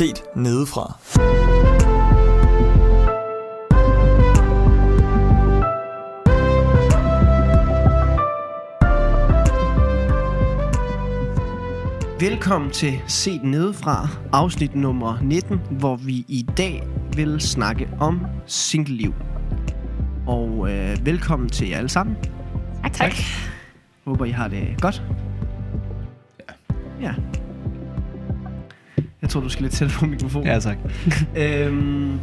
set nedefra. Velkommen til Set Nedefra, afsnit nummer 19, hvor vi i dag vil snakke om single-liv. Og øh, velkommen til jer alle sammen. Tak, tak. Håber, I har det godt. Ja. Ja. Jeg tror, du skal lidt tæt på mikrofonen. Ja, tak. Øhm,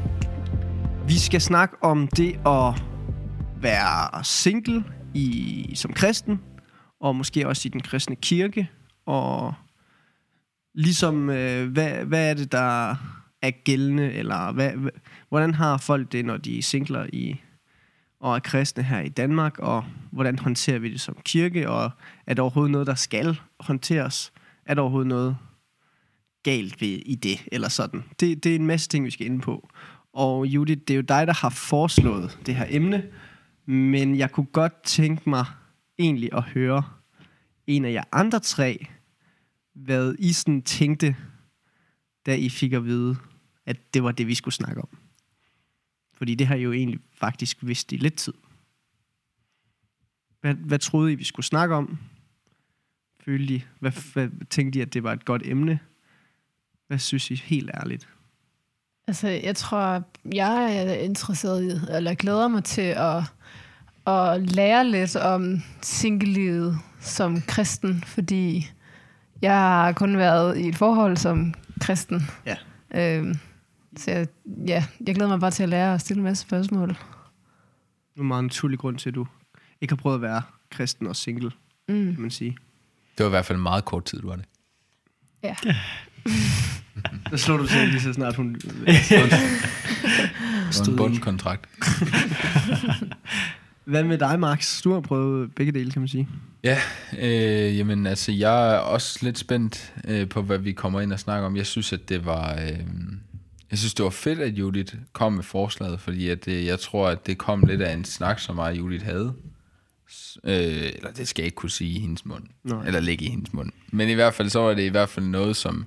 vi skal snakke om det at være single i, som kristen, og måske også i den kristne kirke, og ligesom, øh, hvad, hvad er det, der er gældende, eller hvad, hvordan har folk det, når de er singler i, og er kristne her i Danmark, og hvordan håndterer vi det som kirke, og er der overhovedet noget, der skal håndteres? Er der overhovedet noget galt ved i det, eller sådan? Det, det er en masse ting, vi skal ind på. Og Judith, det er jo dig, der har foreslået det her emne, men jeg kunne godt tænke mig egentlig at høre en af jer andre tre, hvad I sådan tænkte, da I fik at vide, at det var det, vi skulle snakke om. Fordi det har I jo egentlig faktisk vidst i lidt tid. Hvad, hvad troede I, vi skulle snakke om? Følte I, hvad, hvad tænkte I, at det var et godt emne? Hvad synes I helt ærligt? Altså, jeg tror, jeg er interesseret i, eller glæder mig til at, at lære lidt om single som kristen, fordi jeg har kun været i et forhold som kristen. Ja. Øhm, så jeg, ja, jeg glæder mig bare til at lære at stille en masse spørgsmål. Nu er meget naturlig grund til, at du ikke har prøvet at være kristen og single, Mm. kan man sige. Det var i hvert fald en meget kort tid, du var det. Ja. Der slår du til lige så snart hun... Stod en bundkontrakt. Hvad med dig, Max? Du har prøvet begge dele, kan man sige. Ja, øh, jamen altså, jeg er også lidt spændt øh, på, hvad vi kommer ind og snakker om. Jeg synes, at det var... Øh, jeg synes, det var fedt, at Judith kom med forslaget, fordi at, øh, jeg tror, at det kom lidt af en snak, som mig og Judith havde. Øh, eller det skal jeg ikke kunne sige i hendes mund. Nej. Eller ligge i hendes mund. Men i hvert fald, så var det i hvert fald noget, som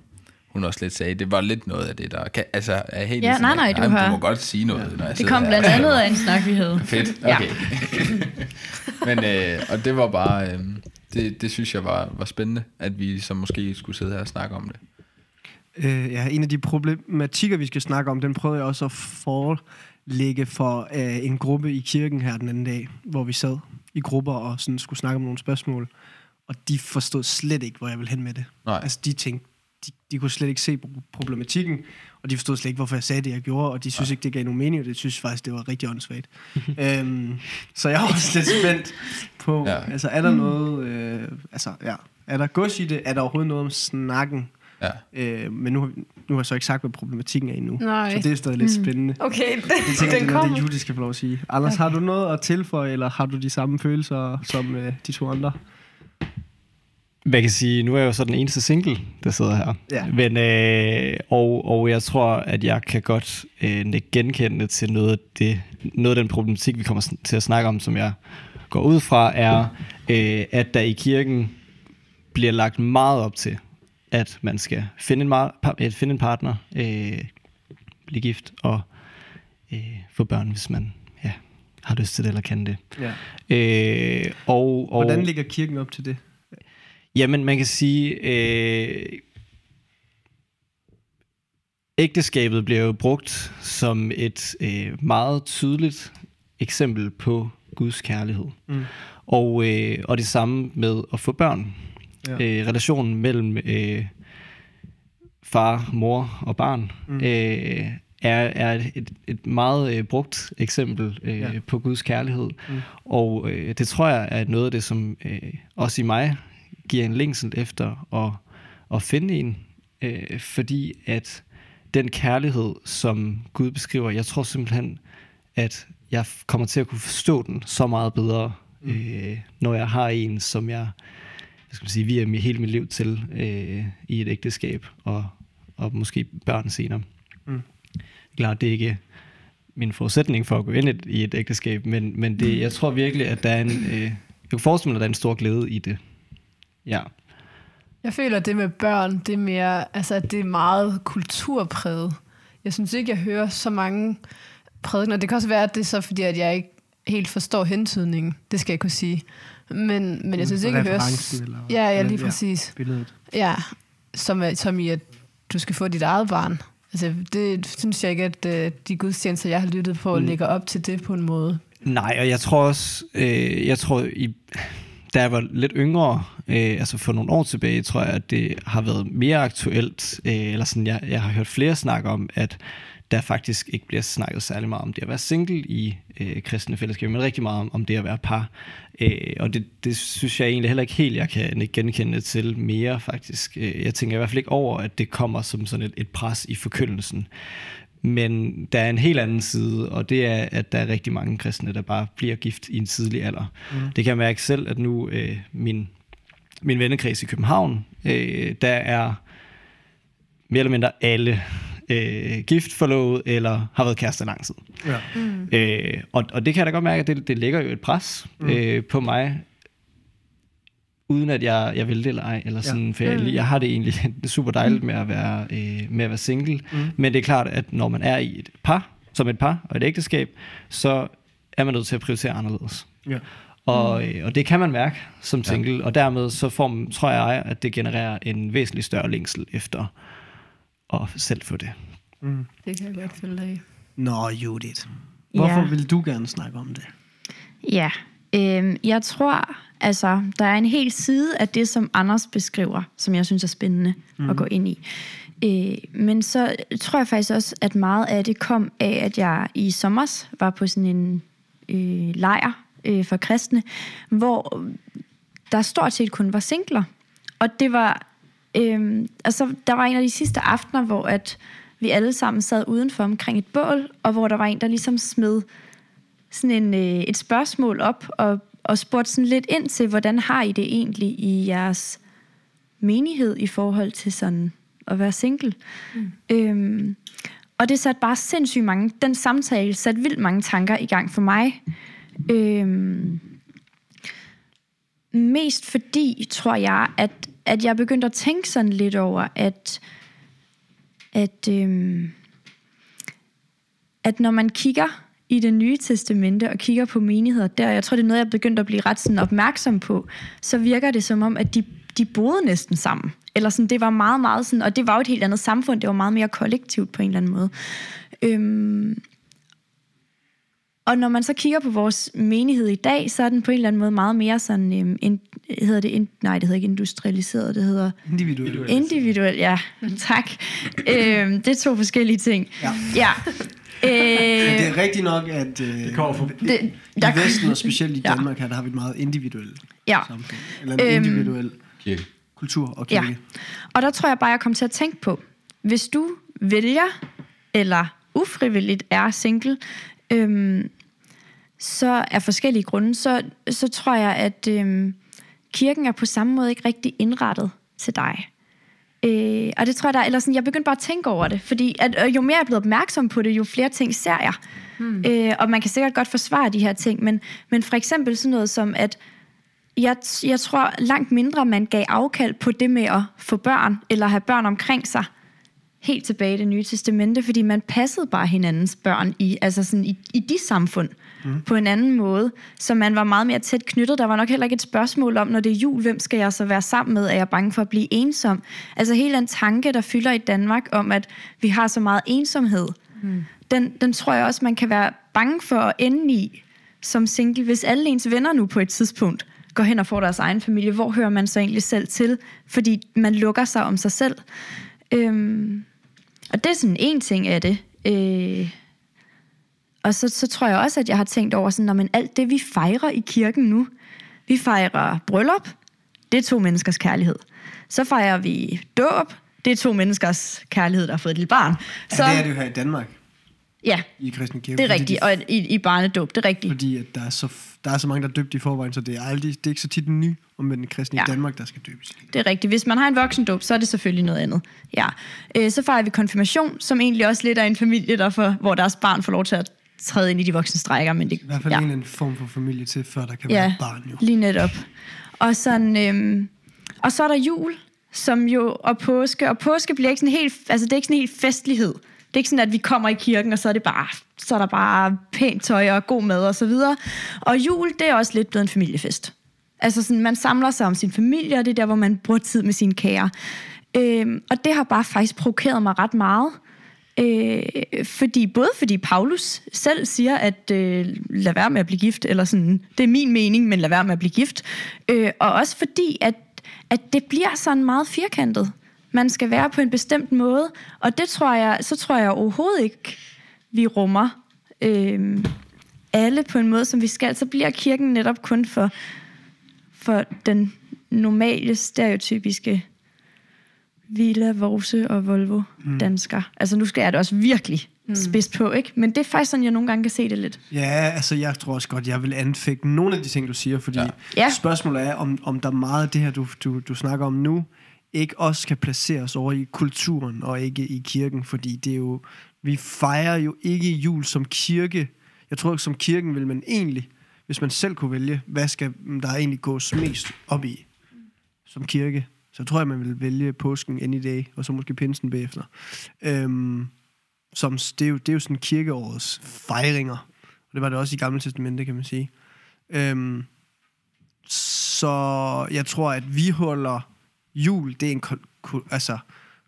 hun også lidt sagde. Det var lidt noget af det, der... Kan, altså, er helt Ja, ligesom, nej, nej, du ej, men har- Du må godt sige noget, når jeg Det kom her. blandt andet af en snak, vi havde. Fedt, Ja. okay. Men, øh, og det var bare, øh, det, det synes jeg var, var spændende, at vi så måske skulle sidde her og snakke om det. Øh, ja, en af de problematikker, vi skal snakke om, den prøvede jeg også at forelægge for øh, en gruppe i kirken her den anden dag, hvor vi sad i grupper og sådan skulle snakke om nogle spørgsmål. Og de forstod slet ikke, hvor jeg ville hen med det. Nej. Altså, de tænkte, de, de kunne slet ikke se pro- problematikken, og de forstod slet ikke, hvorfor jeg sagde det, jeg gjorde, og de synes ikke, det gav nogen mening, og det synes faktisk, det var rigtig åndssvagt. øhm, så jeg er også lidt spændt på, ja. Ja. altså, er der noget, øh, altså, ja, er der gods i det? Er der overhovedet noget om snakken? Ja. Øh, men nu, nu har jeg så ikke sagt, hvad problematikken er endnu. Nej. Så det er stadig lidt spændende. Okay, Jeg tænker, den det er kommer. det Judy skal få lov at sige. Anders, okay. har du noget at tilføje, eller har du de samme følelser som øh, de to andre? Hvad kan sige, nu er jeg jo så den eneste single, der sidder her. Ja. Men, øh, og, og jeg tror, at jeg kan godt øh, nikke genkendende til noget af, det, noget af den problematik, vi kommer til at snakke om, som jeg går ud fra, er, øh, at der i kirken bliver lagt meget op til, at man skal finde en, par- øh, finde en partner, øh, blive gift og øh, få børn, hvis man ja, har lyst til det eller kan det. Ja. Øh, og, og, Hvordan ligger kirken op til det? Jamen, man kan sige, øh, ægteskabet bliver jo brugt som et øh, meget tydeligt eksempel på Guds kærlighed. Mm. Og, øh, og det samme med at få børn. Ja. Øh, relationen mellem øh, far, mor og barn Mm. øh, er, er et, et meget øh, brugt eksempel øh, Ja. på Guds kærlighed. Mm. Og øh, det tror jeg er noget af det, som øh, også i mig giver en længsel efter at, at finde en. Øh, fordi at den kærlighed, som Gud beskriver, jeg tror simpelthen, at jeg kommer til at kunne forstå den så meget bedre, mm. øh, når jeg har en, som jeg, jeg skal sige, virer mit, hele mit liv til øh, i et ægteskab, og, og måske børn senere. Mm. Klart, det er ikke min forudsætning for at gå ind i et, i et ægteskab, men, men det, jeg tror virkelig, at der er en, øh, jeg kan forestille mig, at der er en stor glæde i det. Ja. Jeg føler, at det med børn, det er mere, altså, at det er meget kulturpræget. Jeg synes ikke, jeg hører så mange prædikener. Det kan også være, at det er så fordi, at jeg ikke helt forstår hentydningen. Det skal jeg kunne sige. Men, men jeg synes ikke, jeg hører... Eller- Ja, ja, lige præcis. Billedet. Ja, som, er- som i, at du skal få dit eget barn. Altså, det synes jeg ikke, at øh, de gudstjenester, jeg har lyttet på, mm. ligger op til det på en måde. Nej, og jeg tror også, øh, jeg tror, i, da jeg var lidt yngre, øh, altså for nogle år tilbage, tror jeg, at det har været mere aktuelt, øh, eller sådan, jeg, jeg har hørt flere snakke om, at der faktisk ikke bliver snakket særlig meget om det at være single i øh, kristne fællesskaber, men rigtig meget om, om det at være par. Øh, og det, det synes jeg egentlig heller ikke helt, jeg kan genkende til mere faktisk. Øh, Jeg tænker i hvert fald ikke over, at det kommer som sådan et, et pres i forkyndelsen. Men der er en helt anden side, og det er, at der er rigtig mange kristne, der bare bliver gift i en tidlig alder. Mm. Det kan jeg mærke selv, at nu øh, min, min vennekreds i København, øh, der er mere eller mindre alle øh, gift, forlovet eller har været kærester lang tid. Ja. Mm. Øh, og, og det kan jeg da godt mærke, at det, det lægger jo et pres mm. øh, på mig, uden at jeg, jeg vil det eller ej. Eller sådan, ja. For jeg, jeg har det egentlig er super dejligt med at være, øh, med at være single. Mm. Men det er klart, at når man er i et par, som et par og et ægteskab, så er man nødt til at prioritere anderledes. Ja. Og, øh, og det kan man mærke som single, ja. og dermed så får, man- tror jeg, at det genererer en væsentlig større længsel efter at selv få det. Det kan jeg godt følge dig i. Nå, Judith. Hvorfor Ja. vil du gerne snakke om det? Ja, øhm, jeg tror, altså, der er en hel side af det, som Anders beskriver, som jeg synes er spændende mm. at gå ind i. Øh, men så tror jeg faktisk også, at meget af det kom af, at jeg i sommers var på sådan en øh, lejr øh, for kristne, hvor der stort set kun var singler. Og det var, øh, altså, der var en af de sidste aftener, hvor at vi alle sammen sad udenfor omkring et bål, og hvor der var en, der ligesom smed sådan en, øh, et spørgsmål op og, og spurgte sådan lidt ind til, hvordan har I det egentlig i jeres menighed i forhold til sådan at være single? Mm. Øhm, og det satte bare sindssygt mange, den samtale satte vildt mange tanker i gang for mig. Øhm, mest fordi, tror jeg, at, at jeg begyndte at tænke sådan lidt over, at, at, øhm, at når man kigger i det nye testamente og kigger på menigheder der, jeg tror, det er noget, jeg begyndte at blive ret sådan opmærksom på, så virker det som om, at de, de boede næsten sammen. Eller sådan, det var meget, meget sådan, og det var jo et helt andet samfund, det var meget mere kollektivt på en eller anden måde. Øhm, og når man så kigger på vores menighed i dag, så er den på en eller anden måde meget mere sådan, øhm, in, hedder det, in, nej, det hedder ikke industrialiseret, det hedder Individuelt. individuelt, ja, tak. øhm, det er to forskellige ting. Ja. ja. Øh, det er rigtigt nok, at øh, det kommer fra- det, i der, Vesten, og specielt i Ja. Danmark, her, der har vi et meget individuelt Ja. samfund. Eller en Øhm, individuel Kirke. kultur og Ja. kirke. Og der tror jeg bare, jeg kom til at tænke på, hvis du vælger, eller ufrivilligt er single, øhm, så af forskellige grunde, så, så tror jeg, at øhm, kirken er på samme måde ikke rigtig indrettet til dig. Øh, og det tror jeg, der, eller sådan, jeg begyndte bare at tænke over det, fordi at, øh, jo mere jeg er blevet opmærksom på det, jo flere ting ser jeg. Hmm. Øh, og man kan sikkert godt forsvare de her ting, men, men for eksempel sådan noget som, at jeg, jeg tror langt mindre, man gav afkald på det med at få børn, eller have børn omkring sig, helt tilbage i det nye testamente, fordi man passede bare hinandens børn i, altså sådan i, i de samfund mm. på en anden måde, så man var meget mere tæt knyttet. Der var nok heller ikke et spørgsmål om, når det er jul, hvem skal jeg så være sammen med? Er jeg bange for at blive ensom? Altså hele den tanke, der fylder i Danmark om, at vi har så meget ensomhed, mm. den, den tror jeg også, man kan være bange for at ende i som single, hvis alle ens venner nu på et tidspunkt går hen og får deres egen familie, hvor hører man så egentlig selv til? Fordi man lukker sig om sig selv. Øhm, og det er sådan en ting af det. Øh, og så, så tror jeg også, at jeg har tænkt over sådan, når man alt det, vi fejrer i kirken nu, vi fejrer bryllup, det er to menneskers kærlighed. Så fejrer vi dåb, det er to menneskers kærlighed, der har fået et lille barn. Ja, Så, det er det jo her i Danmark, ja, i kristne kirke. det er rigtigt. de- Og i, i barnedåb, det er rigtigt. Fordi at der, er så, der er så mange, der er døbt i forvejen, så det er, aldrig, det er ikke så tit en ny om den kristne ja. I Danmark, der skal døbes. Det er rigtigt. Hvis man har en voksendåb, så er det selvfølgelig noget andet. Ja. Øh, så fejrer vi konfirmation, som egentlig også lidt er en familie, der får, hvor deres barn får lov til at træde ind i de voksne strækker. Men det, I hvert fald ja. en anden form for familie til, før der kan være ja, et barn jo. lige netop. Og, sådan, øhm, og så er der jul, som jo, og påske, og påske bliver ikke sådan helt, altså det er ikke sådan helt festlighed. Det er ikke sådan, at vi kommer i kirken, og så er det bare, så er der bare pænt tøj og god mad og så videre. Og jul, det er også lidt blevet en familiefest. Altså sådan, man samler sig om sin familie, og det er der, hvor man bruger tid med sine kære. Øhm, og det har bare faktisk provokeret mig ret meget. Øh, fordi, både fordi Paulus selv siger, at øh, lad være med at blive gift, eller sådan, det er min mening, men lad være med at blive gift. Øh, og også fordi, at, at det bliver sådan meget firkantet. Man skal være på en bestemt måde, og det tror jeg, så tror jeg overhovedet ikke, vi rummer øh, alle på en måde, som vi skal. Så bliver kirken netop kun for, for den normale, stereotypiske Villa, Vorse og Volvo mm. dansker. Altså nu skal jeg det også virkelig mm. spids på, ikke? Men det er faktisk sådan, jeg nogle gange kan se det lidt. Ja, altså jeg tror også godt, jeg vil anfægte nogle af de ting, du siger, fordi ja. Ja. spørgsmålet er, om, om der er meget af det her, du, du, du snakker om nu, ikke også kan placeres over i kulturen og ikke i kirken, fordi det er jo, vi fejrer jo ikke jul som kirke. Jeg tror ikke, som kirken vil man egentlig, hvis man selv kunne vælge, hvad skal der egentlig gås mest op i som kirke, så tror jeg, man vil vælge påsken any day, og så måske pinsen bagefter. Øhm, som, det, er jo, det er jo sådan kirkeårets fejringer. Og det var det også i Gamle Testamente, kan man sige. Øhm, så jeg tror, at vi holder jul, det er en kul- kul- altså,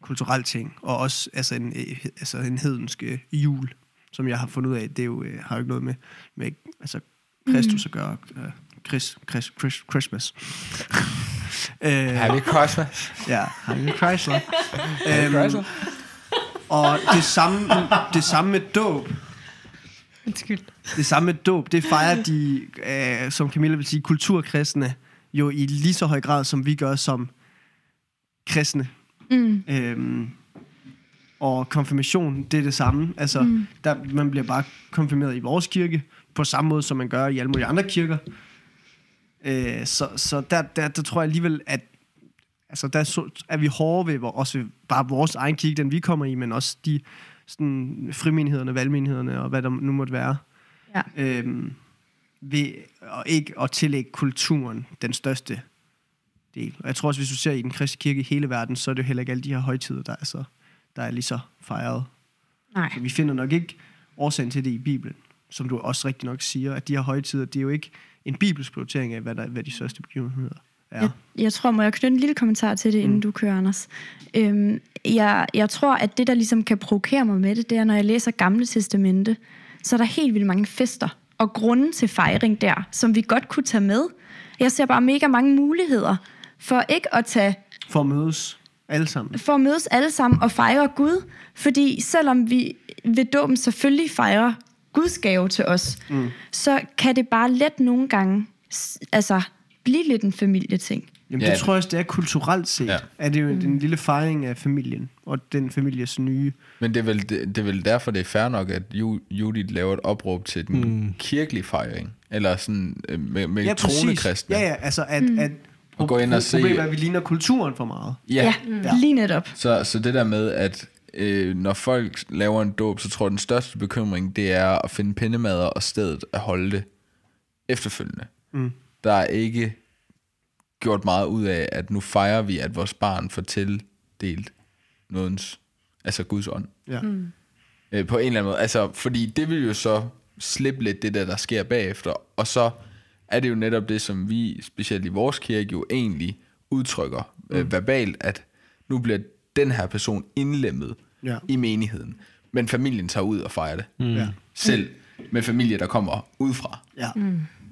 kulturel ting, og også altså en, øh, altså en hedensk øh, jul, som jeg har fundet ud af, det er jo, øh, har jo ikke noget med, med altså, Kristus at gøre. Øh, Chris, Chris, Chris, Christmas. Happy Christmas. Ja, Harry Chrysler. Happy Chrysler. og det samme, det samme med dåb. Undskyld. Det samme med dåb, det fejrer de, øh, som Camilla vil sige, kulturkristne, jo i lige så høj grad, som vi gør som kristne. Mm. Øhm, og konfirmation, det er det samme. Altså, mm. der, man bliver bare konfirmeret i vores kirke, på samme måde, som man gør i alle mulige andre kirker. Øh, så så der, der, der tror jeg alligevel, at altså, der så, er vi hårde ved, hvor, også ved bare vores egen kirke, den vi kommer i, men også de sådan, frimenighederne, valgmenighederne og hvad der nu måtte være. Ja. Øhm, ved at ikke at tillægge kulturen den største del. Og jeg tror også, hvis du ser i den kristne kirke i hele verden, så er det jo heller ikke alle de her højtider, der er, så, der er lige så fejret. Nej. Så vi finder nok ikke årsagen til det i Bibelen, som du også rigtig nok siger, at de her højtider, det er jo ikke en bibelsk prioritering af, hvad, der, hvad de største begivenheder er. Jeg, jeg tror, må jeg knytte en lille kommentar til det, inden Mm. du kører, Anders. Øhm, jeg, jeg tror, at det, der ligesom kan provokere mig med det, det er, når jeg læser Gamle Testamente, så er der helt vildt mange fester og grunde til fejring der, som vi godt kunne tage med. Jeg ser bare mega mange muligheder for ikke at tage For at mødes alle sammen. for at mødes alle sammen og fejre Gud. Fordi selvom vi ved dåben selvfølgelig fejrer Guds gave til os, mm. så kan det bare let nogle gange altså, blive lidt en familieting. Jamen, Ja, det tror jeg også, det er kulturelt set. Ja. Er det jo mm. en lille fejring af familien, og den families nye... Men det er, vel, det, det er vel derfor, det er fair nok, at Ju- Judith laver et opråb til den mm. kirkelige fejring. Eller sådan øh, med, med ja, troende kristne. Ja, ja, altså at... Mm. at Og gå ind og se- Problemet er, at vi ligner kulturen for meget. ja. ja. lige netop. Så, så det der med, at øh, når folk laver en dåb, så tror jeg, den største bekymring, det er at finde pindemader og stedet at holde det efterfølgende. Mm. Der er ikke gjort meget ud af, at nu fejrer vi, at vores barn får tildelt nådens, altså Guds ånd. Ja. Mm. Øh, på en eller anden måde. Altså, fordi det vil jo så slippe lidt det der, der sker bagefter. Og så er det jo netop det, som vi, specielt i vores kirke, jo egentlig udtrykker øh, verbalt, at nu bliver den her person indlemmet Ja. i menigheden. Men familien tager ud og fejrer det. Mm. Ja. Selv med familie, der kommer udefra. ja.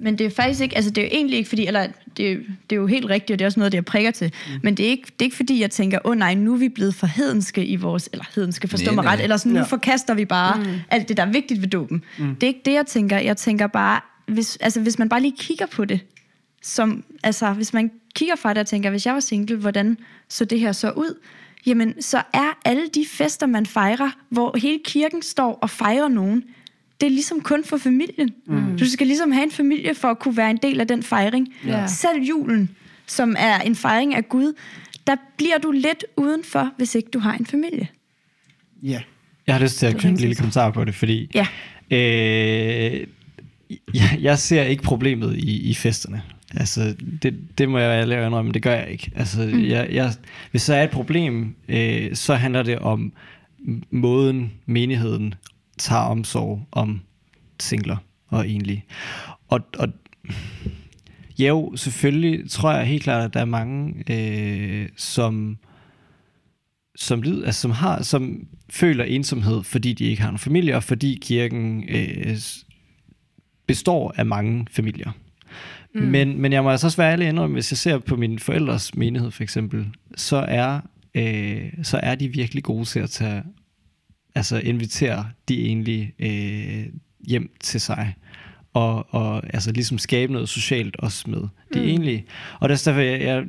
Men det er faktisk ikke, altså det er jo egentlig ikke fordi, eller det er, jo- det er jo helt rigtigt, og det er også noget, det jeg prikker til, mm. men det er, ikke, det er ikke fordi, jeg tænker, åh oh, nej, nu er vi blevet for hedenske i vores, eller hedenske, forstå mig ret, eller sådan, nu Ja. forkaster vi bare mm. alt det, der er vigtigt ved dåben. Mm. Det er ikke det, jeg tænker. Jeg tænker bare, hvis, altså, hvis man bare lige kigger på det, som, altså hvis man kigger fra det og tænker, hvis jeg var single, hvordan så det her så ud? Jamen, så er alle de fester, man fejrer, hvor hele kirken står og fejrer nogen, det er ligesom kun for familien. Mm. Du skal ligesom have en familie for at kunne være en del af den fejring. Ja. Selv julen, som er en fejring af Gud, der bliver du lidt udenfor, hvis ikke du har en familie. ja. Jeg har lyst til at Det knytte en lille kommentar på det, fordi Ja. øh, jeg, jeg ser ikke problemet i, i festerne. Altså, det, det må jeg ærligt indrømme, men det gør jeg ikke. Altså, mm. jeg, jeg, hvis der er et problem, øh, så handler det om måden menigheden tager omsorg om singler og egentlig. Og, og jo, selvfølgelig tror jeg helt klart, at der er mange, øh, som som, lid, altså, som, har, som føler ensomhed, fordi de ikke har en familie, og fordi kirken øh, består af mange familier. Mm. Men, men jeg må altså også være ærlig indrømme, hvis jeg ser på min forældres menighed for eksempel, så er, øh, så er de virkelig gode til at tage, altså invitere de egentlig øh, hjem til sig og, og altså ligesom skabe noget socialt også med det mm. egentlig. Og det er derfor, jeg, jeg,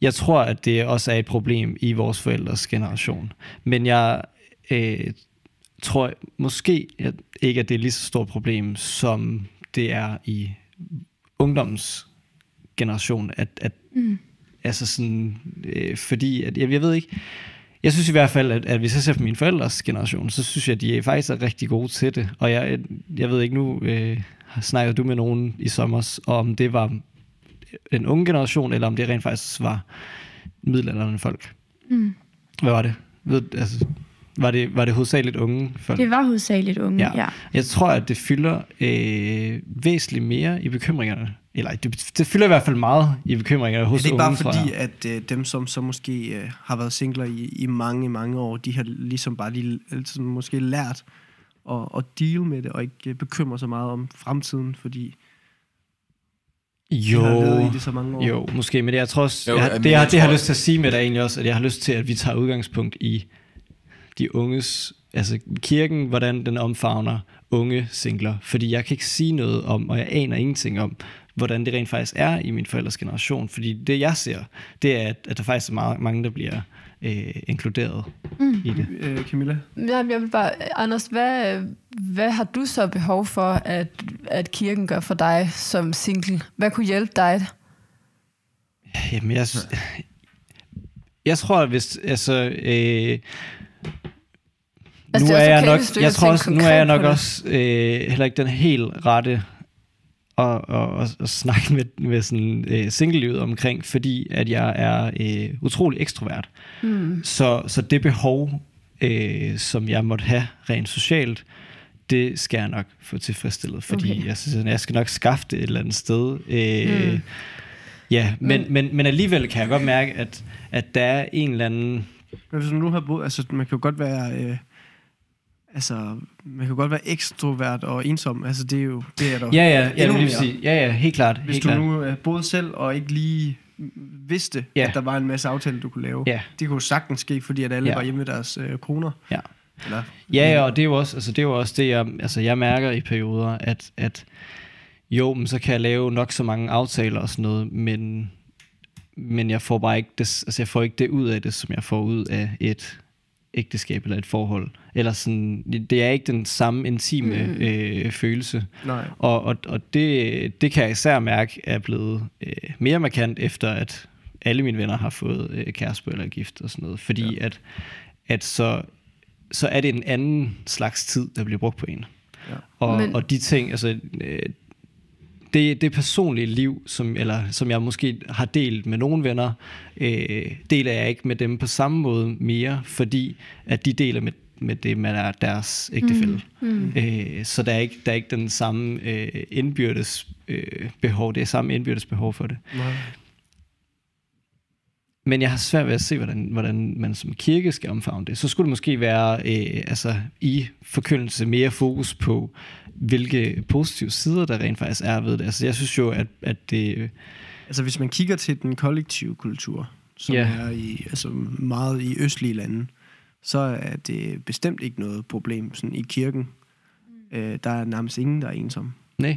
jeg tror, at det også er et problem i vores forældres generation. Men jeg øh, tror måske at ikke, at det er lige så stort problem, som det er i ungdommens generation. At, at, mm. Altså sådan, øh, fordi, at, jeg, jeg ved ikke, jeg synes i hvert fald, at, at hvis jeg ser på min forældres generation, så synes jeg, at de faktisk er rigtig gode til det. Og jeg, jeg ved ikke, nu øh, snakker du med nogen i sommer, om det var en unge generation, eller om det rent faktisk var middelalderne folk. Mm. Hvad var det? Ved, altså, var det, var det hovedsageligt unge folk? Det var hovedsageligt unge, ja. ja. Jeg tror, at det fylder øh, væsentligt mere i bekymringerne. Eller det, det fylder i hvert fald meget i bekymringerne hos unge, Er det ikke bare fordi, at øh, dem, som så måske øh, har været singler i, i mange, mange år, de har ligesom bare lige, altså, måske lært at, at deal med det, og ikke øh, bekymre sig meget om fremtiden, fordi jo, har i det så mange år. jo, måske, men det, jeg tror også, jo, jeg, det, jeg, jeg, det, jeg har lyst til at sige med dig egentlig også, at jeg har lyst til, at vi tager udgangspunkt i de unges, altså kirken, hvordan den omfavner unge singler, fordi jeg kan ikke sige noget om, og jeg aner ingenting om, hvordan det rent faktisk er i min forældres generation, fordi det jeg ser, det er, at, der faktisk er meget, mange, der bliver øh, inkluderet mm. i det. Øh, Camilla? Ja, jeg vil bare, Anders, hvad, hvad har du så behov for, at, at kirken gør for dig som single? Hvad kunne hjælpe dig? Jamen, jeg, jeg tror, at hvis, altså, øh, Altså, nu er jeg nok, jeg tror også, nu er jeg nok også øh, heller ikke den helt rette at, at, at, at snakke med, med sådan øh, single omkring, fordi at jeg er øh, utrolig ekstrovert. Mm. Så, så det behov, øh, som jeg måtte have rent socialt, det skal jeg nok få tilfredsstillet, fordi okay. jeg, synes, jeg skal nok skaffe det et eller andet sted. Øh, mm. Ja, men, mm. men, men alligevel kan jeg godt mærke, at, at der er en eller anden... Men hvis man nu har boet, altså man kan jo godt være... Øh altså, man kan godt være ekstrovert og ensom. Altså, det er jo, det er der ja, ja, ja, det vil sige. Ja, ja, helt klart. Hvis helt du klart. nu uh, boede selv og ikke lige vidste, ja. at der var en masse aftaler, du kunne lave. Ja. Det kunne sagtens ske, fordi at alle ja. var hjemme med deres uh, koner. Ja. Eller, ja, ja, og det er jo også, altså, det er jo også det, jeg, altså, jeg mærker i perioder, at, at jo, men så kan jeg lave nok så mange aftaler og sådan noget, men, men jeg får bare ikke det, altså, jeg får ikke det ud af det, som jeg får ud af et ægteskab eller et forhold. Eller sådan, det er ikke den samme intime mm. øh, følelse. Nej. Og, og, og det, det kan jeg især mærke er blevet øh, mere markant efter, at alle mine venner har fået øh, kæreste eller gift og sådan noget. Fordi ja. at, at så, så er det en anden slags tid, der bliver brugt på en. Ja. Og, Men... og de ting, altså... Øh, det, det personlige liv, som, eller, som jeg måske har delt med nogle venner, øh, deler jeg ikke med dem på samme måde mere, fordi at de deler med, med det med deres ægtefælde. Mm. Mm. Øh, så der er, ikke, der er ikke den samme øh, indbyrdes øh, behov, det er samme indbyrdes behov for det. Nej. Men jeg har svært ved at se, hvordan, hvordan man som kirke skal omfavne det. Så skulle det måske være øh, altså, i forkyndelse mere fokus på, hvilke positive sider der rent faktisk er ved det. Altså, jeg synes jo, at, at det... Altså, hvis man kigger til den kollektive kultur, som yeah. er i, altså meget i østlige lande, så er det bestemt ikke noget problem sådan i kirken. Mm. Øh, der er nærmest ingen, der er ensom. Nej.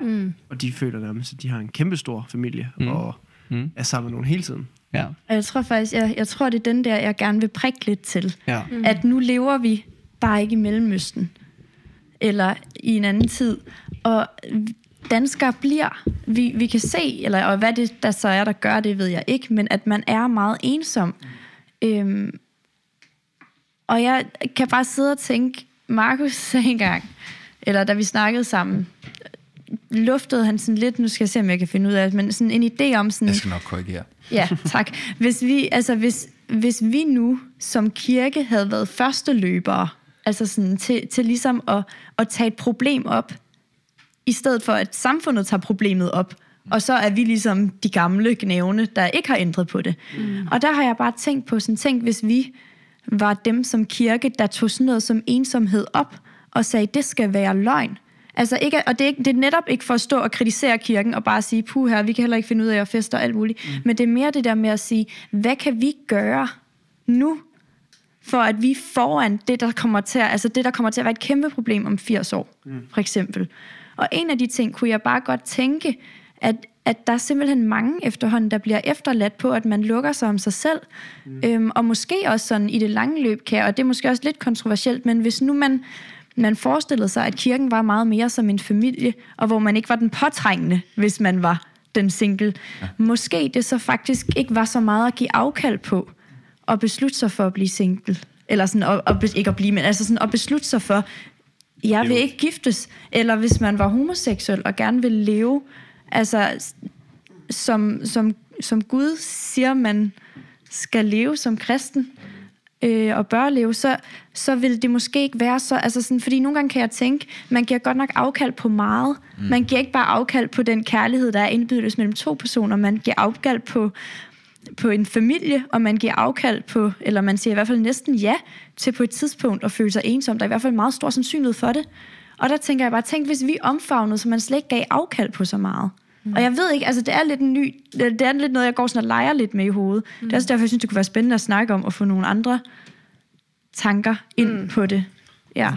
Mm. Og de føler nærmest, at de har en kæmpe stor familie, mm. og mm. er sammen med nogen hele tiden. Ja. Og jeg tror faktisk, jeg, jeg tror, det er den der, jeg gerne vil prikke lidt til. Ja. Mm. At nu lever vi bare ikke i Mellemøsten eller i en anden tid. Og danskere bliver, vi, vi kan se, eller og hvad det der så er, der gør det, ved jeg ikke, men at man er meget ensom. Øhm, og jeg kan bare sidde og tænke, Markus sagde engang, eller da vi snakkede sammen, luftede han sådan lidt, nu skal jeg se, om jeg kan finde ud af det, men sådan en idé om sådan... Jeg skal nok korrigere. Ja, tak. Hvis vi, altså hvis, hvis vi nu som kirke havde været første løbere, altså sådan til, til ligesom at, at tage et problem op, i stedet for at samfundet tager problemet op, og så er vi ligesom de gamle gnævne, der ikke har ændret på det. Mm. Og der har jeg bare tænkt på sådan, tænk hvis vi var dem som kirke, der tog sådan noget som ensomhed op, og sagde, det skal være løgn. Altså ikke, og det er, ikke, det er netop ikke for at stå og kritisere kirken og bare sige, puh her, vi kan heller ikke finde ud af at feste og alt muligt. Mm. Men det er mere det der med at sige, hvad kan vi gøre nu, for at vi foran det, der kommer til at, altså det, der kommer til at være et kæmpe problem om 80 år, mm. for eksempel. Og en af de ting kunne jeg bare godt tænke, at, at der er simpelthen mange efterhånden, der bliver efterladt på, at man lukker sig om sig selv. Mm. Øhm, og måske også sådan i det lange løb kan, og det er måske også lidt kontroversielt, men hvis nu man, man forestillede sig, at kirken var meget mere som en familie, og hvor man ikke var den påtrængende, hvis man var den single. Ja. Måske det så faktisk ikke var så meget at give afkald på, og beslutte sig for at blive single. Eller sådan, og, og, ikke at blive, men altså sådan at beslutte sig for, jeg vil ikke giftes. Eller hvis man var homoseksuel og gerne vil leve, altså som, som, som Gud siger, man skal leve som kristen, øh, og bør leve, så, så vil det måske ikke være så... Altså sådan, fordi nogle gange kan jeg tænke, man giver godt nok afkald på meget. Mm. Man giver ikke bare afkald på den kærlighed, der er indbydes mellem to personer. Man giver afkald på, på en familie, og man giver afkald på, eller man siger i hvert fald næsten ja, til på et tidspunkt at føle sig ensom. Der er i hvert fald meget stor sandsynlighed for det. Og der tænker jeg bare, tænk hvis vi omfavnede, så man slet ikke gav afkald på så meget. Mm. Og jeg ved ikke, altså det er lidt en ny, det er lidt noget, jeg går sådan og leger lidt med i hovedet. Mm. Det er også derfor, jeg synes, det kunne være spændende at snakke om, og få nogle andre tanker ind mm. på det. Ja.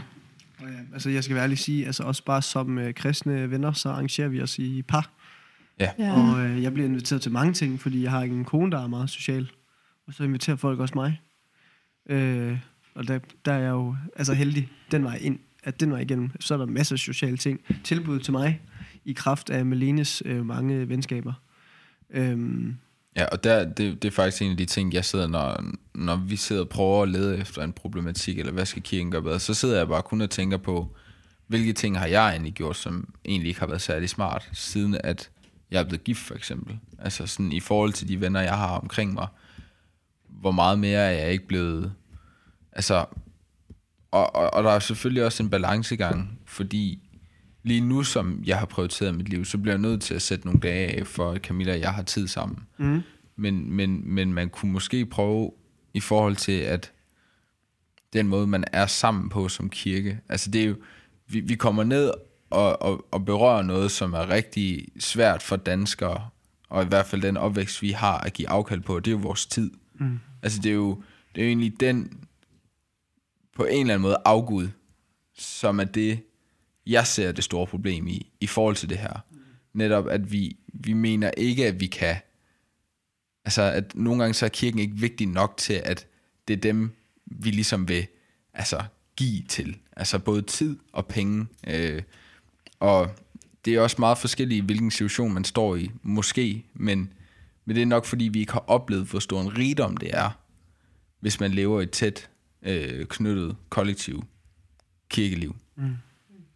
Ja, altså jeg skal være ærlig sige, altså også bare som øh, kristne venner, så arrangerer vi os i par. Ja. ja. Og øh, jeg bliver inviteret til mange ting, fordi jeg har en kone, der er meget social. Og så inviterer folk også mig. Øh, og der, der er jeg jo altså heldig den vej ind, at den vej igennem, så er der masser af sociale ting. Tilbud til mig, i kraft af Malenes øh, mange venskaber. Øhm. Ja, og der, det, det er faktisk en af de ting, jeg sidder, når, når vi sidder og prøver at lede efter en problematik, eller hvad skal kirken gøre bedre, så sidder jeg bare kun og tænker på, hvilke ting har jeg egentlig gjort, som egentlig ikke har været særlig smart, siden at jeg er blevet gift for eksempel. Altså sådan i forhold til de venner, jeg har omkring mig, hvor meget mere er jeg ikke blevet... Altså, og, og, og der er selvfølgelig også en balancegang, fordi lige nu, som jeg har prioriteret mit liv, så bliver jeg nødt til at sætte nogle dage af, for at Camilla og jeg har tid sammen. Mm. Men, men, men man kunne måske prøve i forhold til, at den måde, man er sammen på som kirke, altså det er jo, vi, vi kommer ned og, og, og berører noget, som er rigtig svært for danskere, og i hvert fald den opvækst, vi har at give afkald på, det er jo vores tid. Mm. Altså det er jo, det er jo egentlig den, på en eller anden måde, afgud, som er det, jeg ser det store problem i, i forhold til det her. Netop, at vi, vi mener ikke, at vi kan, altså at nogle gange så er kirken ikke vigtig nok til, at det er dem, vi ligesom vil altså, give til. Altså både tid og penge. Øh, og det er også meget forskelligt, hvilken situation man står i, måske, men, men det er nok, fordi vi ikke har oplevet, hvor stor en rigdom det er, hvis man lever et tæt øh, knyttet kollektiv kirkeliv. Mm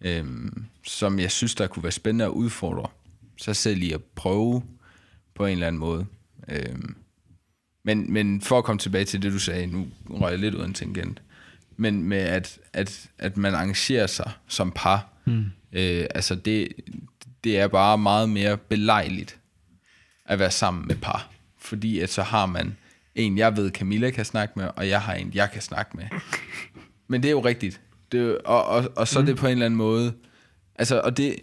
øhm, som jeg synes, der kunne være spændende at udfordre sig selv i at prøve på en eller anden måde. Øhm, men, men for at komme tilbage til det, du sagde, nu røg jeg lidt ud af en tangent, men med at, at, at man arrangerer sig som par, mm. øh, altså det, det er bare meget mere belejligt at være sammen med par. Fordi at så har man en, jeg ved, Camilla kan snakke med, og jeg har en, jeg kan snakke med. Men det er jo rigtigt. Det, og, og, og så mm. er det på en eller anden måde... Altså, og det...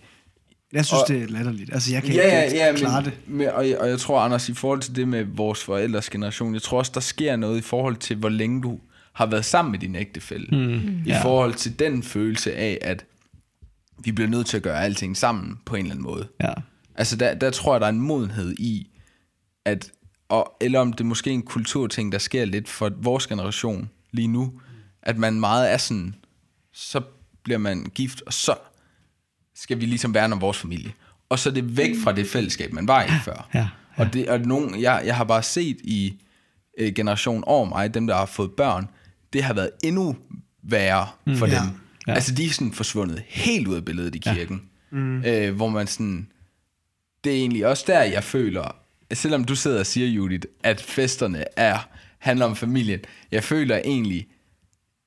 Jeg synes, og, det er latterligt. Altså, jeg kan ja, ikke ja, klare men, det. Med, og, og jeg tror, Anders, i forhold til det med vores forældres generation, jeg tror også, der sker noget i forhold til, hvor længe du har været sammen med din ægtefælle. Mm. I ja. forhold til den følelse af, at vi bliver nødt til at gøre alting sammen på en eller anden måde. Ja. Altså, der, der tror jeg, der er en modenhed i, at, og, eller om det er måske en kulturting, der sker lidt for vores generation lige nu, at man meget er sådan, så bliver man gift, og så skal vi ligesom værne om vores familie. Og så er det væk fra det fællesskab, man var i før. Ja, ja. Og, det, og nogen, jeg, jeg har bare set i øh, generation over mig, dem der har fået børn, det har været endnu værre mm, for ja, dem. Ja. Altså de er sådan forsvundet helt ud af billedet i kirken. Mm. Øh, hvor man sådan... Det er egentlig også der, jeg føler, selvom du sidder og siger, Judith, at festerne er, handler om familien, jeg føler egentlig,